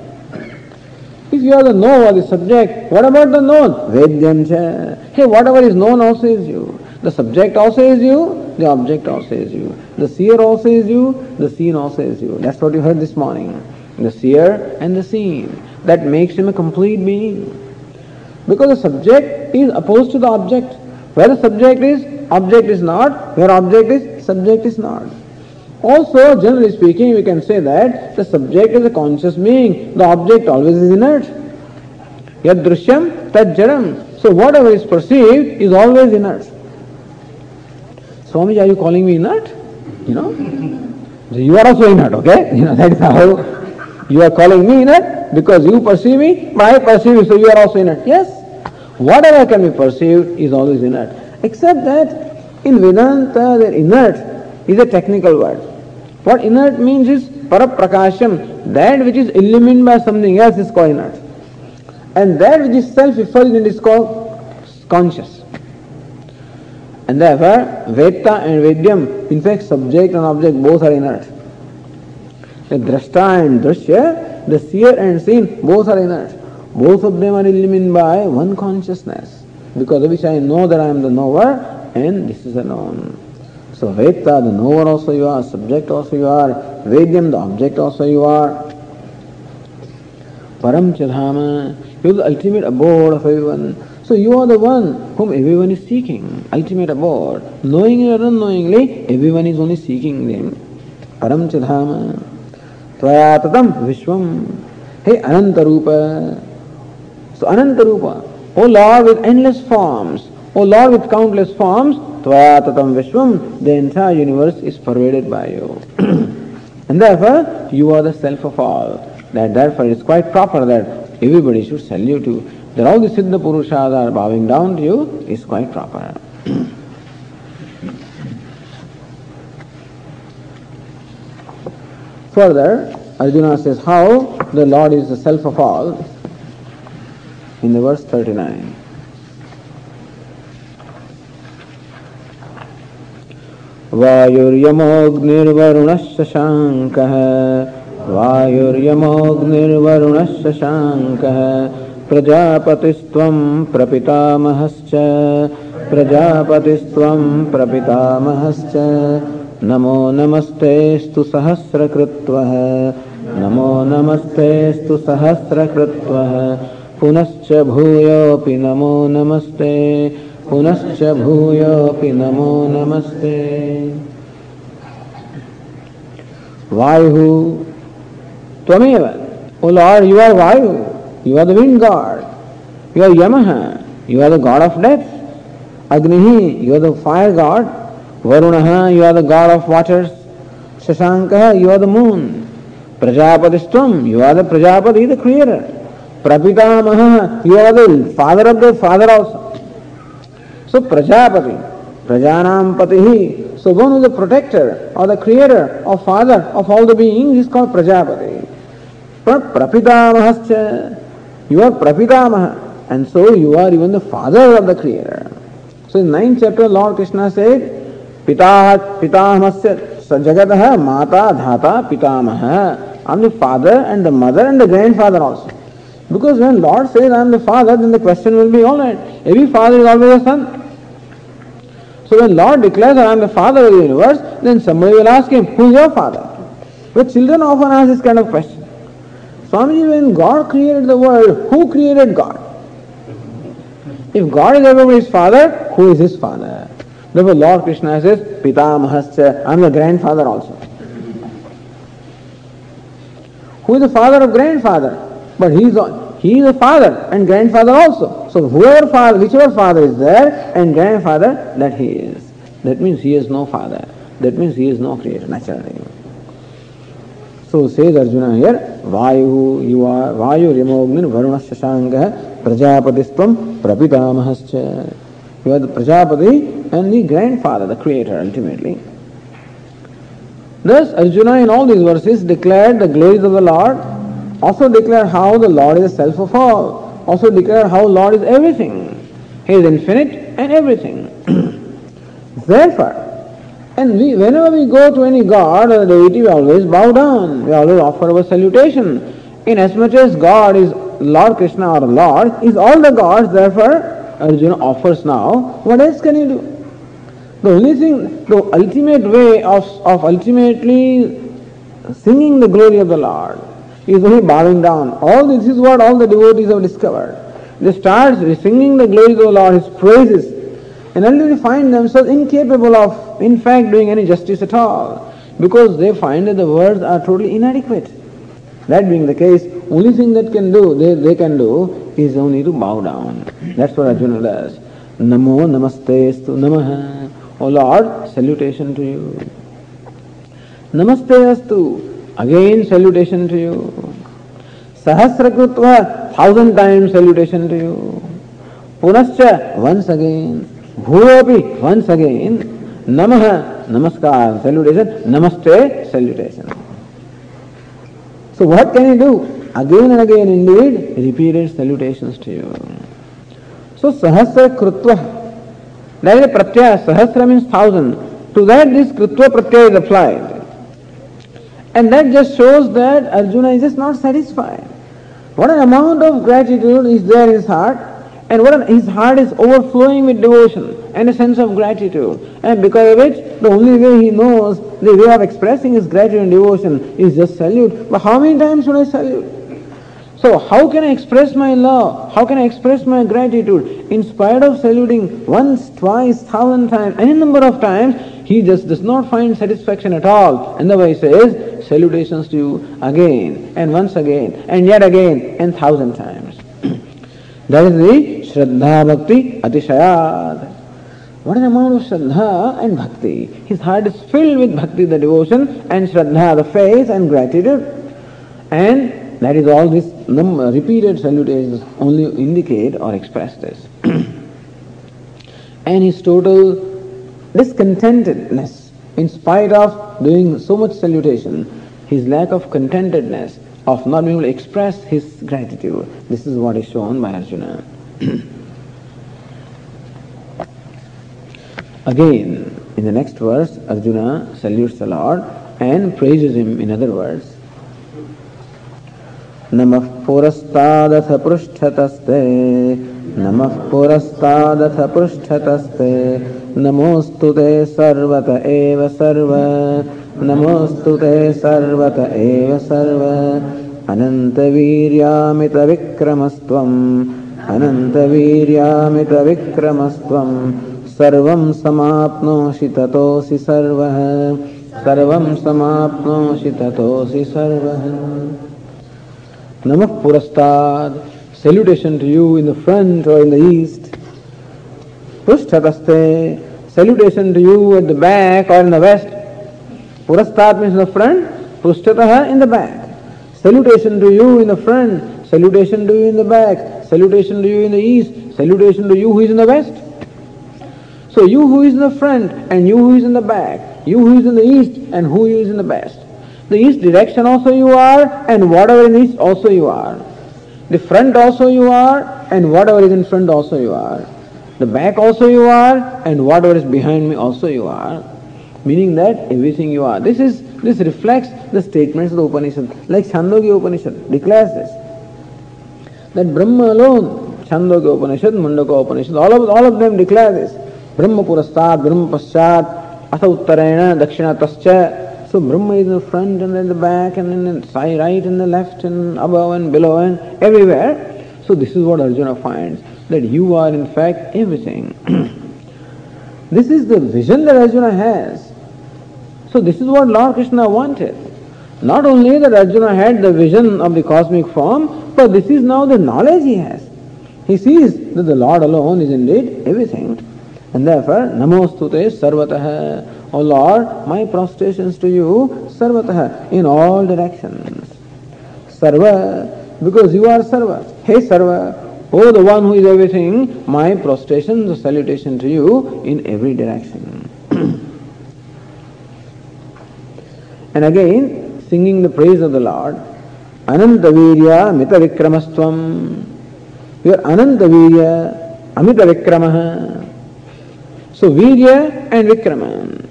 If you are the knower, the subject, what about the known? Vedyamcha. Hey, whatever is known also is you. The subject also is you, the object also is you. The seer also is you, the seen also is you. That's what you heard this morning the seer and the seen. That makes him a complete being. Because the subject is opposed to the object. Where the subject is, object is not. Where object is, subject is not. Also, generally speaking, we can say that the subject is a conscious being. The object always is inert. Yad drishyam tad jadam. So whatever is perceived is always inert. Swami, are you calling me inert? You know? You are also inert, okay? You know, that is how you are calling me inert because you perceive me, I perceive you, so you are also inert. Yes, whatever can be perceived is always inert. Except that in Vedanta, the inert is a technical word. What inert means is paraprakasham, that which is illumined by something else is called inert. And that which is self-effulgent is called conscious. And therefore, Veta and Vedyam, in fact, subject and object both are inert. The Drashta and Drashya, the seer and seen, both are inert. Both of them are illumined by one consciousness, because of which I know that I am the knower and this is a known. So Veta, the knower also you are, subject also you are, Vedyam, the object also you are. Param Chadhama, you are the ultimate abode of everyone. So you are the one whom everyone is seeking, ultimate abode. Knowingly or unknowingly, everyone is only seeking them. Param Chadhama, Tvaya Tatam Vishwam, Hey Anantarupa. So Anantarupa, O Lord with endless forms, O Lord with countless forms, Tvaya Tatam Vishwam, the entire universe is pervaded by you. and therefore, you are the self of all. That therefore it is quite proper that everybody should salute you. That all the Siddha Purushas are bowing down to you is quite proper. Further, Arjuna says how the Lord is the self of all in the verse 39. वायुर्यमोऽग्निर्वरुणः शशाङ्कः प्रजापतिस्त्वं प्रपितामहश्च प्रजापतिस्त्वं प्रपितामहश्च नमो नमस्ते स्तु सहस्रकृत्वः। नमो नमस्ते स्तु सहस्रकृत्वः। पुनश्च भूयोपि नमो नमस्ते। पुनश्च भूयोपि नमो नमस्ते। वायु। त्वमेव। ओ lord, you are Vayu. You are the wind god. You are यमः। You are the god of death. Agni. You are the fire god. Varunaha, you are the god of waters, Shashankaha, you are the moon, Prajapatistvam, you are the Prajapati, the creator, Prapitamaha, you are the father of the father also. So Prajapati, Prajanam Patihi, so one who is the protector or the creator or father of all the beings is called Prajapati. But Prapitamahascha, you are Prapitamaha and so you are even the father of the creator. So in ninth chapter Lord Krishna said, Pitah Pitamasya Jagataha Mata Dhata Pitamaha. I am the father and the mother and the grandfather also. Because when Lord says I am the father, then the question will be alright. Every father is always a son. So when Lord declares I am the father of the universe, then somebody will ask him, who is your father? But children often ask this kind of question. Swamiji, when God created the world, who created God? If God is everybody's father, who is his father? Therefore Lord Krishna says, Pitamahascha, I am the grandfather also. Who is the father of grandfather? But he is he is a father and grandfather also. So whoever father, whichever father is there and grandfather, that he is. That means he has no father. That means he is no creator naturally. So says Arjuna here, Vayu, you are Vayu Rimognin Varuna Shashanka Prajapatistvam Prapitamahascha. You are the Prajapati and the grandfather, the creator ultimately. Thus Arjuna in all these verses declared the glories of the Lord also declared how the Lord is the self of all. Also declared how Lord is everything. He is infinite and everything. Therefore, and we, whenever we go to any god or deity, we always bow down. We always offer our salutation. Inasmuch as God is Lord Krishna or Lord, is all the gods, therefore Arjuna offers now. What else can you do? The only thing, the ultimate way of, of ultimately singing the glory of the Lord is only bowing down. All this is what all the devotees have discovered. They start singing the glories of the Lord, His praises, and ultimately find themselves incapable of, in fact, doing any justice at all, because they find that the words are totally inadequate. That being the case, only thing that can do they, they can do is only to bow down. That's what Arjuna does. Namo namaste stu namaha. O Lord, salutation to you. Namaste astu. Again salutation to you. Sahasrakritva, thousand times salutation to you. Punascha, once again. Bhuvapi, once again. Namaha, namaskar, salutation. Namaste, salutation. So what can he do? Again and again indeed, repeated salutations to you. So Sahasra Krutva, that is a pratyaya, Sahasra means thousand. To that this Krutva pratyaya is applied. And that just shows that Arjuna is just not satisfied. What an amount of gratitude is there in his heart, and what an, his heart is overflowing with devotion and a sense of gratitude. And because of it, the only way he knows, the way of expressing his gratitude and devotion is just salute. But how many times should I salute? So how can I express my love? How can I express my gratitude? In spite of saluting once, twice, thousand times, any number of times, he just does not find satisfaction at all. And the way he says, salutations to you again, and once again, and yet again, and thousand times. that is the Shraddha Bhakti Atishayad. What an amount of Shraddha and Bhakti. His heart is filled with Bhakti, the devotion, and Shraddha, the faith and gratitude. And that is all these uh, repeated salutations only indicate or express this. and his total discontentedness, in spite of doing so much salutation, his lack of contentedness, of not being able to express his gratitude. This is what is shown by Arjuna. Again, in the next verse, Arjuna salutes the Lord and praises him in other words. नमः पुरस्तादथ पृष्ठतस्ते नमः पुरस्तादथ पृष्ठतस्ते नमोऽस्तु ते सर्वत एव सर्व। नमोऽस्तु ते सर्वत एव सर्व। अनन्तवीर्यामितविक्रमस्त्वम्। अनन्तवीर्यामितविक्रमस्त्वम्। सर्वं समाप्नोषि ततोऽसि सर्वः। सर्वं समाप्नोषि ततोऽसि सर्वः Namah Purastad, salutation to you in the front or in the east. Pushtataste, salutation to you at the back or in the west. Purastad means in the front, Pushtataha in the back. Salutation to you in the front, salutation to you in the back, salutation to you in the east, salutation to you who is in the west. So you who is in the front and you who is in the back, you who is in the east and who is in the west. The east direction also you are, and whatever in east also you are. The front also you are, and whatever is in front also you are. The back also you are, and whatever is behind me also you are. Meaning that everything you are. This is this reflects the statements of the Upanishad. Like Chandogya Upanishad declares this. That Brahma alone, Chandogya Upanishad, Mundaka Upanishad, all of, all of them declare this. Brahma Purastad, Brahma Paschat, Atha Uttarayana, Dakshina Tascha, so Brahma is in the front and in the back and in the side, right and the left and above and below and everywhere. So this is what Arjuna finds, that you are in fact everything. this is the vision that Arjuna has. So this is what Lord Krishna wanted. Not only that Arjuna had the vision of the cosmic form, but this is now the knowledge he has. He sees that the Lord alone is indeed everything. And therefore, Namostute Sarvatah. O Lord, my prostrations to you, sarvatah, in all directions. Sarva, because you are Sarva. Hey Sarva, O the one who is everything, my prostrations, salutation to you in every direction. and again, singing the praise of the Lord, Anantavirya Mita Vikramastvam. You are Anantavirya Amita Vikramaha. So Virya and Vikrama.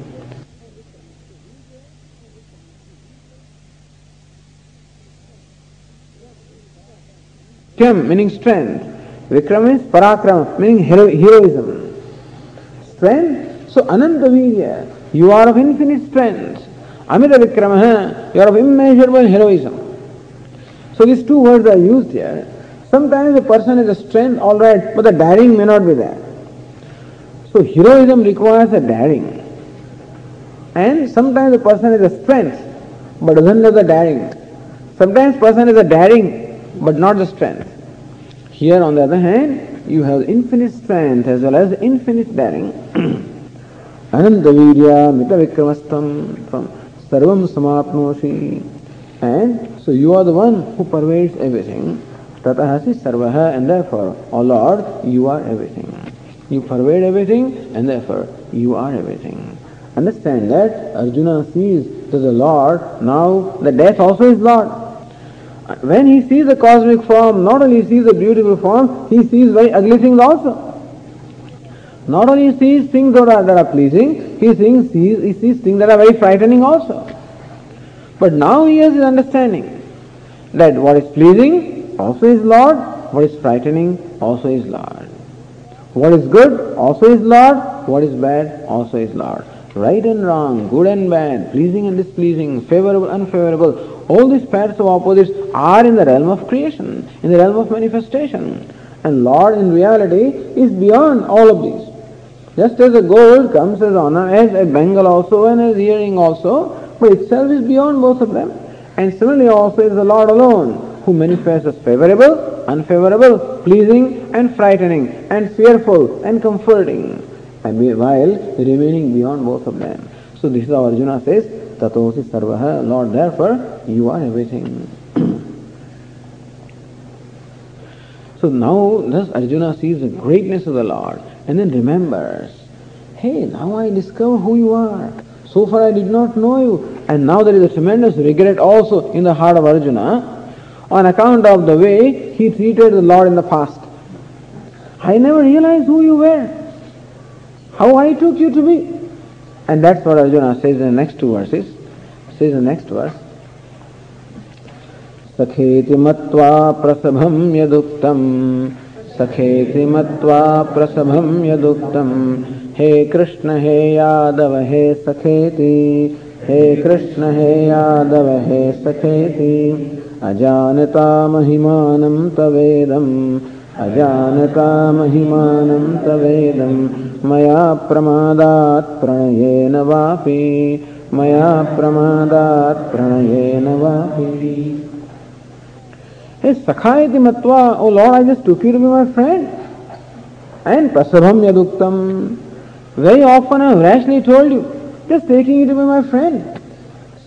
Vikram meaning strength. Vikram means parakram meaning hero- heroism. Strength. So Ananta you are of infinite strength. Amita Vikramaha, you are of immeasurable heroism. So these two words are used here. Sometimes a person has a strength, all right, but the daring may not be there. So heroism requires a daring. And sometimes a person has a strength, but doesn't have the daring. Sometimes person has a daring, but not the strength. Here, on the other hand, you have infinite strength as well as infinite daring. Anantavirya mita vikramastam from sarvam samapnoshi. And so you are the one who pervades everything. Tatahasi sarvaha and therefore, O Lord, you are everything. You pervade everything and therefore you are everything. Understand that Arjuna sees that the Lord, now the death also is Lord. When he sees a cosmic form, not only sees a beautiful form, he sees very ugly things also. Not only sees things that are, that are pleasing, he sees, he sees things that are very frightening also. But now he has his understanding that what is pleasing also is Lord, what is frightening also is Lord. What is good also is Lord, what is bad also is Lord. Right and wrong, good and bad, pleasing and displeasing, favorable, and unfavorable, all these pairs of opposites are in the realm of creation, in the realm of manifestation. And Lord in reality is beyond all of these. Just as a gold comes as honor, as a bangle also and as earring also, but itself is beyond both of them. And similarly also is the Lord alone who manifests as favorable, unfavorable, pleasing and frightening, and fearful and comforting, and while remaining beyond both of them. So this is how Arjuna says, Tatosi Sarvaha, Lord, therefore you are everything. so now thus Arjuna sees the greatness of the Lord and then remembers, hey, now I discover who you are. So far I did not know you. And now there is a tremendous regret also in the heart of Arjuna on account of the way he treated the Lord in the past. I never realized who you were, how I took you to be. And that's what Arjuna says in the next two verses. Says the next verse. सखेति मत्वा प्रसभं यदुक्तं सखेति मत्वा प्रसभं यदुक्तं हे कृष्ण, हे यादव, हे सखेति। हे कृष्ण, हे यादव, हे सखेति। अजानता महिमानं तवेदम्। अजानता महिमानं तवेदं मया प्रमादात् प्रणयेन वापि। मया प्रमादात् प्रणयेन वापि। हे सखायति मत्वा ओ lord I just took you to be my friend and प्रसभम यदुक्तम। Very often I rashly told you just taking you to be my friend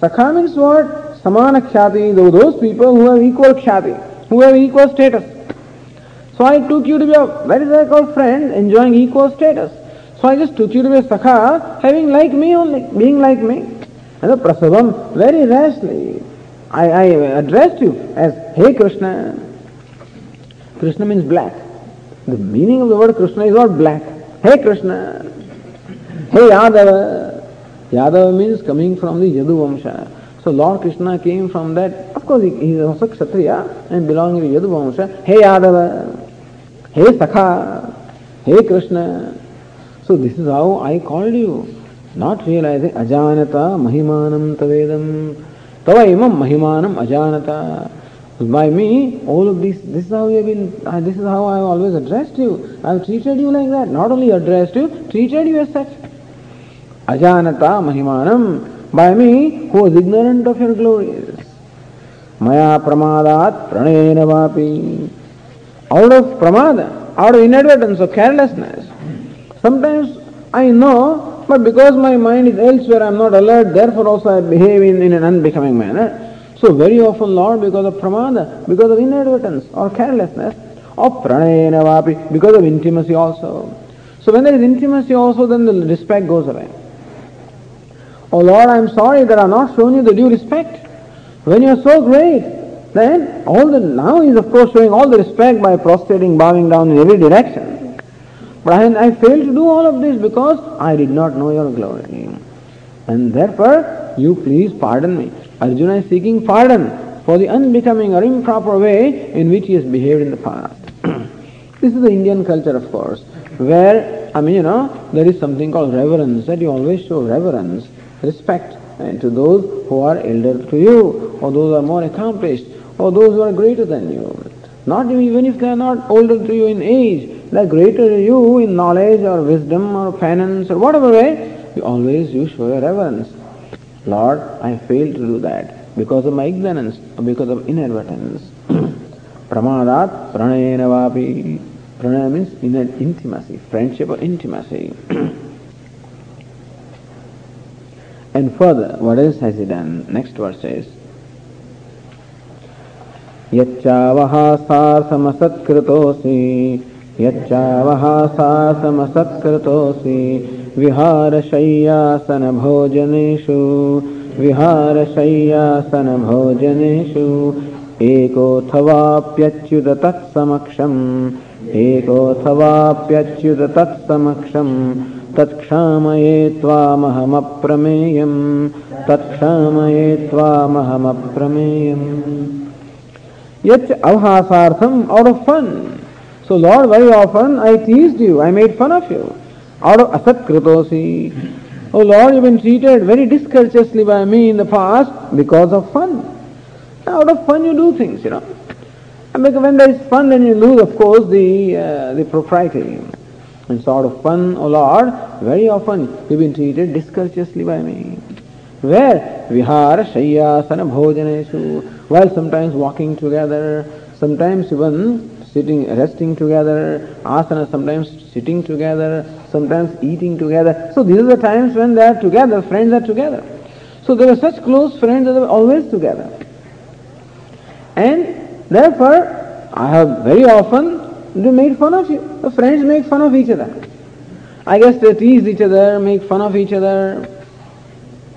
सखा मीन्स व्हाट समान ख्याति। Those people who have equal ख्याति who have equal status. So I took you to be a very, very close friend, enjoying equal status. So I just took you to be a Sakha, having like me only, being like me. And the Prasabham, very rashly. I, I addressed you as Hey Krishna. Krishna means black. The meaning of the word Krishna is not black. Hey Krishna. Hey Yadava. Yadava means coming from the Yadu Vamsha. So Lord Krishna came from that. Of course, he, he is also Kshatriya and belonging to Yadu Vamsha. Hey Yadava. Hey Sakha. Hey Krishna. So this is how I called you. Not realizing Ajanata Mahimanam Tavedam. Tava imam mahimanam ajanata. By me, all of this, this is how you have been, uh, this is how I have always addressed you. I have treated you like that. Not only addressed you, treated you as such. Ajanata mahimanam. By me, who was ignorant of your glories. Maya pramadat pranayena vapi. Out of pramada, out of inadvertence or carelessness. Sometimes I know but because my mind is elsewhere, I am not alert, therefore also I behave in, in an unbecoming manner. So very often, Lord, because of pramada, because of inadvertence or carelessness, or pranayena vapi, because of intimacy also. So when there is intimacy also, then the respect goes away. Oh Lord, I am sorry that I have not shown you the due respect. When you are so great, then all the now is of course showing all the respect by prostrating, bowing down in every direction. But I, failed to do all of this because I did not know your glory. And therefore, you please pardon me. Arjuna is seeking pardon for the unbecoming or improper way in which he has behaved in the past. this is the Indian culture, of course, where, I mean, you know, there is something called reverence, that you always show reverence, respect and to those who are elder to you, or those who are more accomplished, or those who are greater than you. Not even if they are not older to you in age, the greater you in knowledge or wisdom or penance or whatever way, you always you show your reverence. Lord, I failed to do that because of my ignorance or because of inadvertence. Pramadat pranayena vapi. Pranaya means in intimacy, friendship or intimacy. and further, what else has he done? Next verse says, यच्चावहा सा समसत्कृतोऽसि यच्चावहासासमसत्कृतोऽसि विहारशय्यासनभोजनेषु विहारशय्यासनभोजनेषु एकोऽथवाप्यच्युत तत्समक्षम् एकोऽथवाप्यच्युत तत्समक्षम् तत्क्षामये त्वामहमप्रमेयम् तत्क्षामये त्वामहमप्रमेयम् out of fun. So Lord, very often I teased you, I made fun of you. Out of asat kritosi. Oh Lord, you've been treated very discourteously by me in the past because of fun. Out of fun you do things, you know. And because when there is fun, then you lose, of course, the uh, the propriety. And so out of fun, oh Lord, very often you've been treated discourteously by me. Where? Vihara Shayyasana Bhojaneshu. While sometimes walking together, sometimes even sitting, resting together, asana, sometimes sitting together, sometimes eating together. So these are the times when they are together, friends are together. So they were such close friends that they were always together. And therefore, I have very often made fun of you. The friends make fun of each other. I guess they tease each other, make fun of each other,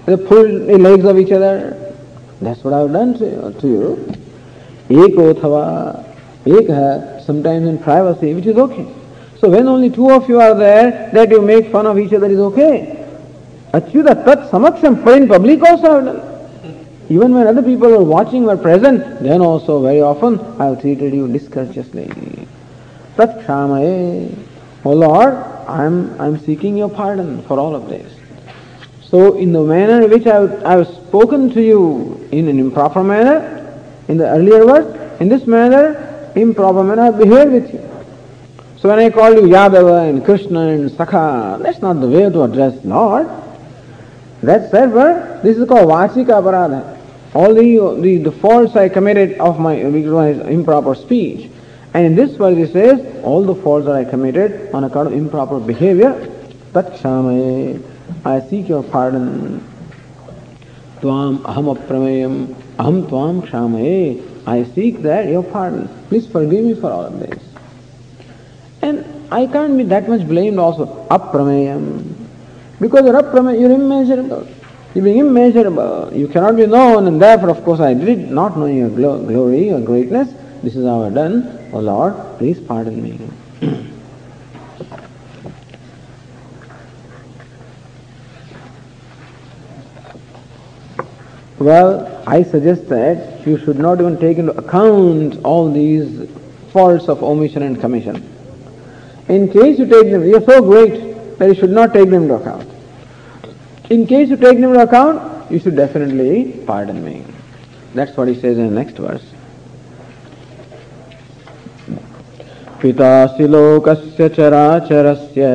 they pull the legs of each other. That's what I've done to, you. to you. Ekothava, ek sometimes in privacy, which is okay. So when only two of you are there, that you make fun of each other is okay. Achyuta tat samaksham, but in public also. Even when other people were watching, were present, then also very often I have treated you discourteously. Tat kshamaye. Oh Lord, I am I am seeking your pardon for all of this. So in the manner in which I have spoken to you in an improper manner, in the earlier verse, in this manner, improper manner, behave with you. So when I call you Yadava and Krishna and Sakha, that's not the way to address Lord. That's therefore, this is called Vachika Aparadha. All the, the, the faults I committed of my, my improper speech. And in this verse it says, all the faults that I committed on account of improper behavior, tat I seek your pardon. Tvam aham aprameyam aham tvam kshamaye. I seek that your pardon. Please forgive me for all of this. And I can't be that much blamed also. Aprameyam. Because you're aprameyam, you're immeasurable. You being immeasurable. You cannot be known, and therefore, of course, I did not know your glory, your greatness. This is how I've done. Oh Lord, please pardon me. Well, I suggest that you should not even take into account all these faults of omission and commission. In case you take them, you are so great that you should not take them into account. In case you take them into account, you should definitely pardon me. That's what he says in the next verse. पितासि लोकस्य चराचरस्य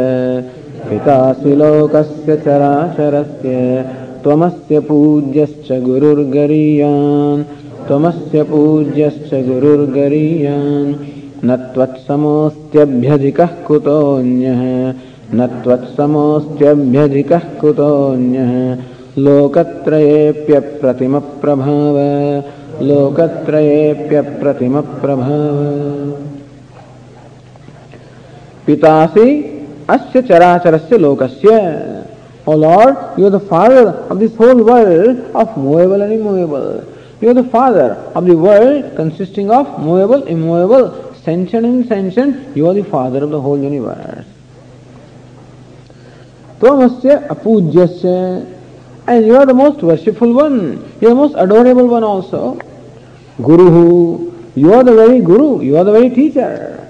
पितासि लोकस्य चराचरस्य त्वमस्य पूज्यश्च गुरुर्गरीयान्, त्वमस्य पूज्यश्च गुरुर्गरीयान्। न त्वत्समोऽस्त्यभ्यधिकः कुतोऽन्यः, न त्वत्समोऽस्त्यभ्यधिकः कुतोऽन्यः। लोकत्रयेऽप्यप्रतिमप्रभाव लोकत्रयेऽप्यप्रतिमप्रभाव। पितासि अस्य चराचरस्य लोकस्य Oh Lord, you are the Father of this whole world of movable and immovable. You are the Father of the world consisting of movable, immovable, sentient and insentient. You are the Father of the whole universe. Tvamasya apujyasya. And you are the most worshipful one. You are the most adorable one also. Guruhu. You are the very Guru. You are the very teacher.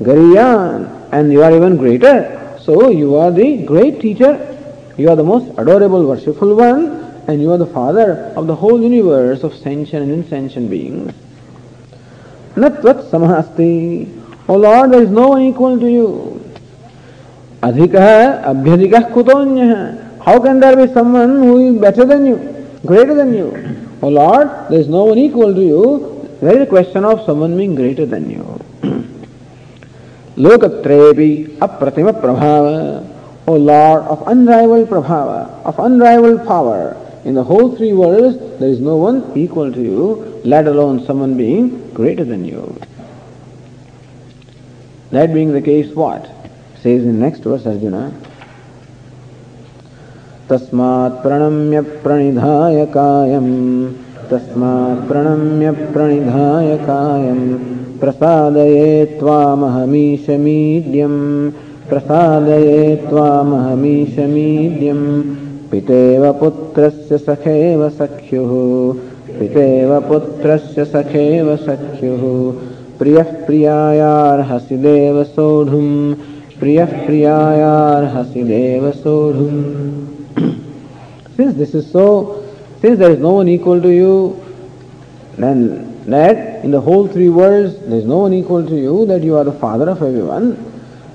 Gariyan. And you are even greater. So you are the great teacher you are the most adorable, worshipful one, and you are the father of the whole universe of sentient and insentient beings. Natvat samahasti. O Lord, there is no one equal to you. Adhikah kutonyah. How can there be someone who is better than you, greater than you? O Lord, there is no one equal to you. There is a question of someone being greater than you. Lokatrepi apratima prabhava. O Lord of unrivaled prabhava, of unrivaled power, in the whole three worlds there is no one equal to you, let alone someone being greater than you. That being the case, what? Says in next verse Arjuna. तस्मात् प्रणम्य प्रणिधाय कायम् तस्मात् प्रणम्य प्रणिधाय कायम् प्रसादये त्वामहमीशमीड्यम् प्रसादये त्वामहमीशमीड्यम् पितेव पुत्रस्य सखेव सख्युः पितेव पुत्रस्य सखेव सख्युः प्रियः प्रियायार्हसि देव सोढुम् प्रियः प्रियायार्हसि देव सोढुम् Since this is so, since there is no one equal to you, then that in the whole three worlds there is no one equal to you, that you are the father of everyone,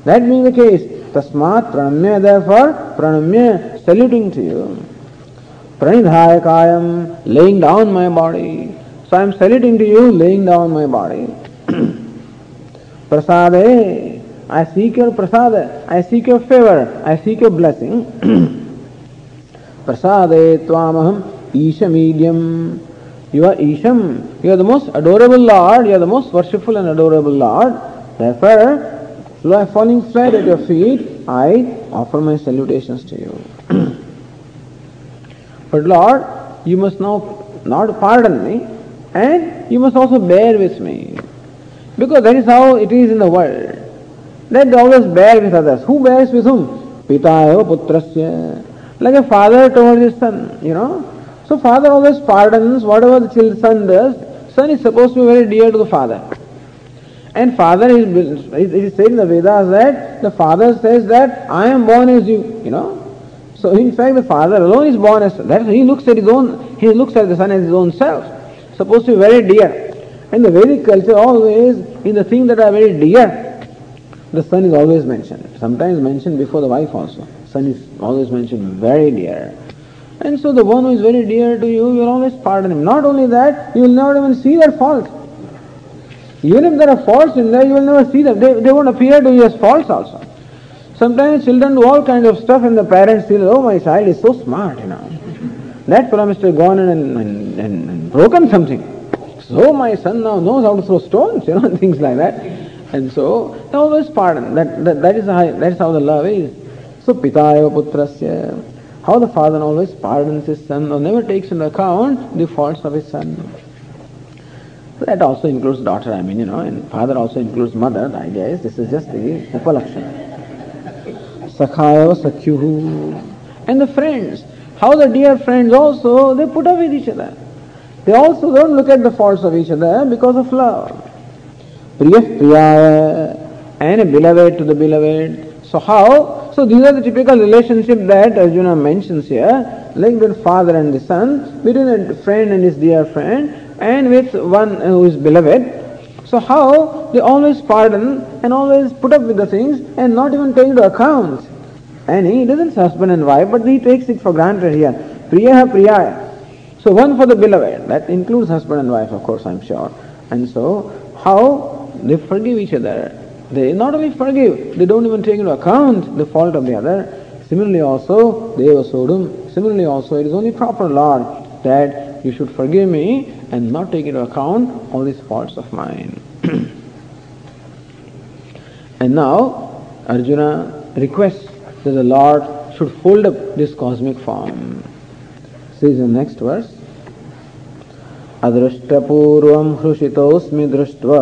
that being the case, tasmat pranamya, therefore, pranamya, saluting to you. Pranidhayakayam, laying down my body. So I am saluting to you, laying down my body. Prasade, I seek your prasada, I seek your favor, I seek your blessing. Prasade Twamaham Ishamedium. You are Isham. You are the most adorable Lord. You are the most worshipful and adorable Lord. Therefore, falling flat at your feet, I offer my salutations to you. but Lord, you must now not pardon me and you must also bear with me. Because that is how it is in the world. Let always bear with others. Who bears with whom? Pitayo putrasya. Like a father towards his son, you know. So father always pardons whatever the son does. Son is supposed to be very dear to the father. And father is, it is said in the Vedas that the father says that I am born as you, you know. So in fact the father alone is born as, that he looks at his own, he looks at the son as his own self. Supposed to be very dear. In the Vedic culture always, in the things that are very dear, the son is always mentioned. Sometimes mentioned before the wife also son is always mentioned very dear. And so the one who is very dear to you, you will always pardon him. Not only that, you will never even see their fault. Even if there are faults in there, you will never see them. They, they won't appear to you as faults also. Sometimes children do all kinds of stuff and the parents feel, oh, my child is so smart, you know. That fellow must have gone and, and, and, and broken something. So my son now knows how to throw stones, you know, things like that. And so they always pardon. That, that, that, is how, that is how the love is. So Pitaya Putrasya, how the father always pardons his son or never takes into account the faults of his son. That also includes daughter, I mean, you know, and father also includes mother. The idea is this is just the upalakshan. Sakhaya Sakyuhu. And the friends, how the dear friends also, they put up with each other. They also don't look at the faults of each other because of love. Priya Priyaya, and a beloved to the beloved. So how? So these are the typical relationship that Arjuna mentions here, like the father and the son, between a friend and his dear friend, and with one who is beloved. So how they always pardon and always put up with the things and not even take into account. And he doesn't husband and wife, but he takes it for granted here. Priya Priyaya. So one for the beloved, that includes husband and wife, of course, I'm sure. And so how they forgive each other they not only forgive, they don't even take into account the fault of the other. Similarly also, Deva Sodum, similarly also, it is only proper, Lord, that you should forgive me and not take into account all these faults of mine. and now, Arjuna requests that the Lord should hold up this cosmic form. Says the next verse. अदृष्टपूर्वं हृषितोऽस्मि दृष्ट्वा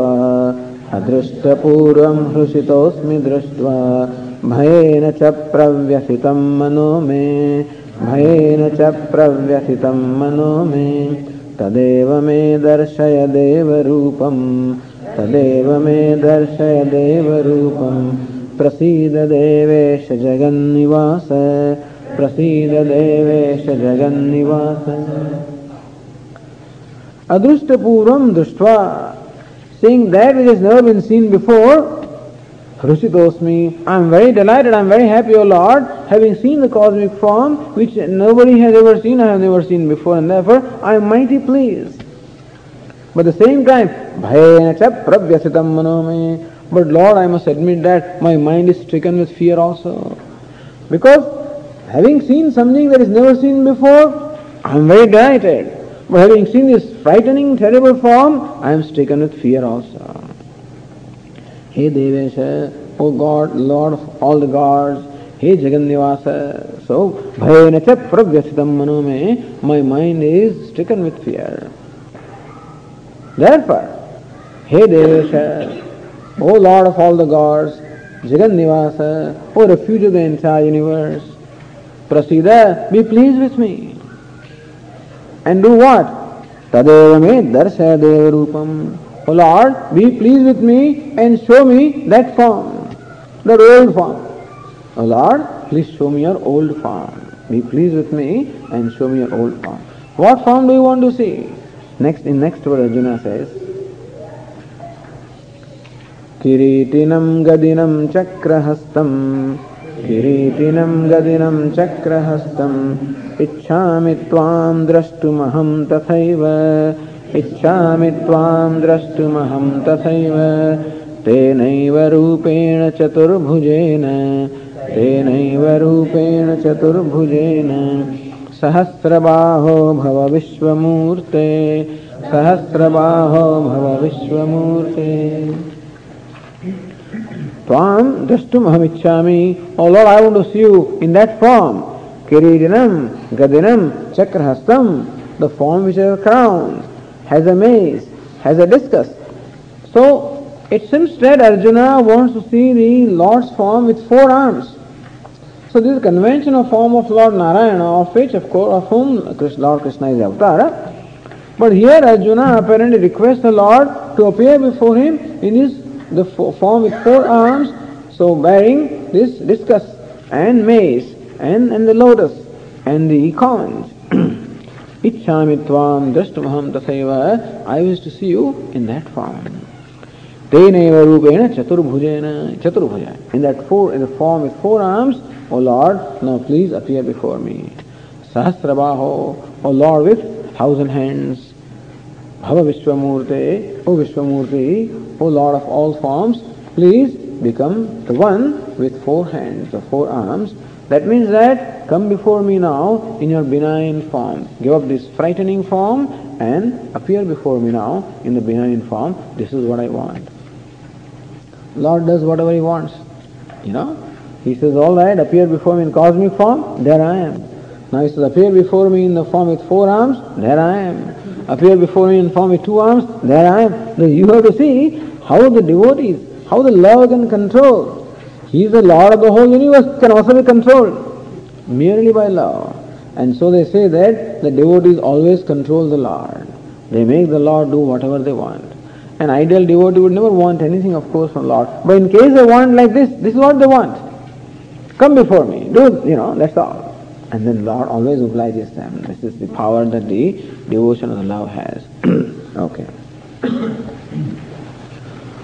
अदृष्टपूर्वं हृषितोऽस्मि दृष्ट्वा भयेन च प्रव्यथितं मनो मे भयेन च प्रव्यथितं मनो मे तदेव मे दर्शय देवरूपं तदेव मे दर्शय देवरूपं प्रसीद देवेश जगन्निवास अदृष्टपूर्वं दृष्ट्वा that which has never been seen before, Hrushitosmi, I am very delighted, I am very happy, O Lord, having seen the cosmic form which nobody has ever seen, I have never seen before, and therefore I am mighty pleased. But at the same time, bhayena cha manome. but Lord, I must admit that my mind is stricken with fear also. Because having seen something that is never seen before, I am very delighted. But having seen this frightening, terrible form, I am stricken with fear also. Hey Devesha, O God, Lord of all the gods, Hey Jagannivasa, so bhayenacha pravyasitam mano me, my mind is stricken with fear. Therefore, He Devesha, O Lord of all the gods, Jagannivasa, O refuge of the entire universe, Prasida, be pleased with me. And do what? Me darsha deva rupam. O Lord, be pleased with me and show me that form, that old form. O Lord, please show me your old form. Be pleased with me and show me your old form. What form do you want to see? Next, in next verse, Arjuna says, किरीटिनं गदिनं चक्रहस्तं किरीटिनं गदिनं चक्रहस्तम् इच्छामि त्वां द्रष्टुमहं तथैव इच्छामि त्वां द्रष्टुमहं तथैव। तेनैव रूपेण चतुर्भुजेन तेनैव रूपेण चतुर्भुजेन। सहस्रबाहो भव विश्वमूर्ते सहस्रबाहो भव विश्वमूर्ते। त्वां द्रष्टुमहमिच्छामि ओ ओलओ् ऐ वुण्ट् फार्म् किरीटिनं गदिनं चक्रहस्तं the form which all crown has a crown, has a discus. So it seems that Arjuna wants to see the Lord's form with four arms. So this conventional form of Lord Narayana, of which, of course, of whom Lord Krishna is avatar. But here Arjuna apparently requests the Lord to appear before him in his the form with four arms, so bearing this discus and mace and, and the lotus and the conch. इच्छामित्वाम् दृष्टुमहम् तथैव I wish to see you in that form तेनैव रूपेण चतुर्भुजेन, चतुर्भुज। In that four in form it four arms oh lord now please appear before me सहस्रबाहो O lord with house and भव विश्वमूर्ते ओ विश्वमूर्ति ओ lord of all forms please become the one with four hands four arms That means that come before me now in your benign form. Give up this frightening form and appear before me now in the benign form. This is what I want. Lord does whatever he wants. You know? He says, all right, appear before me in cosmic form, there I am. Now he says, appear before me in the form with four arms, there I am appear before me in form with two arms, there I am. You have to see how the devotees, how the love can control. He is the Lord of the whole universe, can also be controlled merely by love. And so they say that the devotees always control the Lord. They make the Lord do whatever they want. An ideal devotee would never want anything, of course, from Lord. But in case they want like this, this is what they want. Come before me, do, you know, that's all. And then Lord always obliges them. This is the power that the devotion of the love has. okay.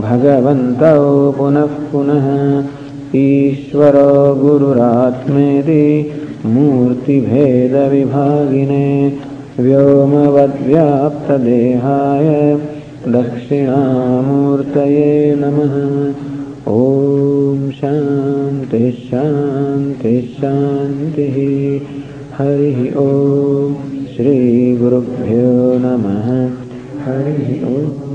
भगवन्तौ पुनः पुनः ईश्वरो गुरुरात्मेति मूर्तिभेदविभागिने व्योमवद्व्याप्तदेहाय दक्षिणामूर्तये नमः। ॐ शान्तिः शान्तिः शान्तिः। हरिः ॐ श्रीगुरुभ्यो नमः। हरिः ॐ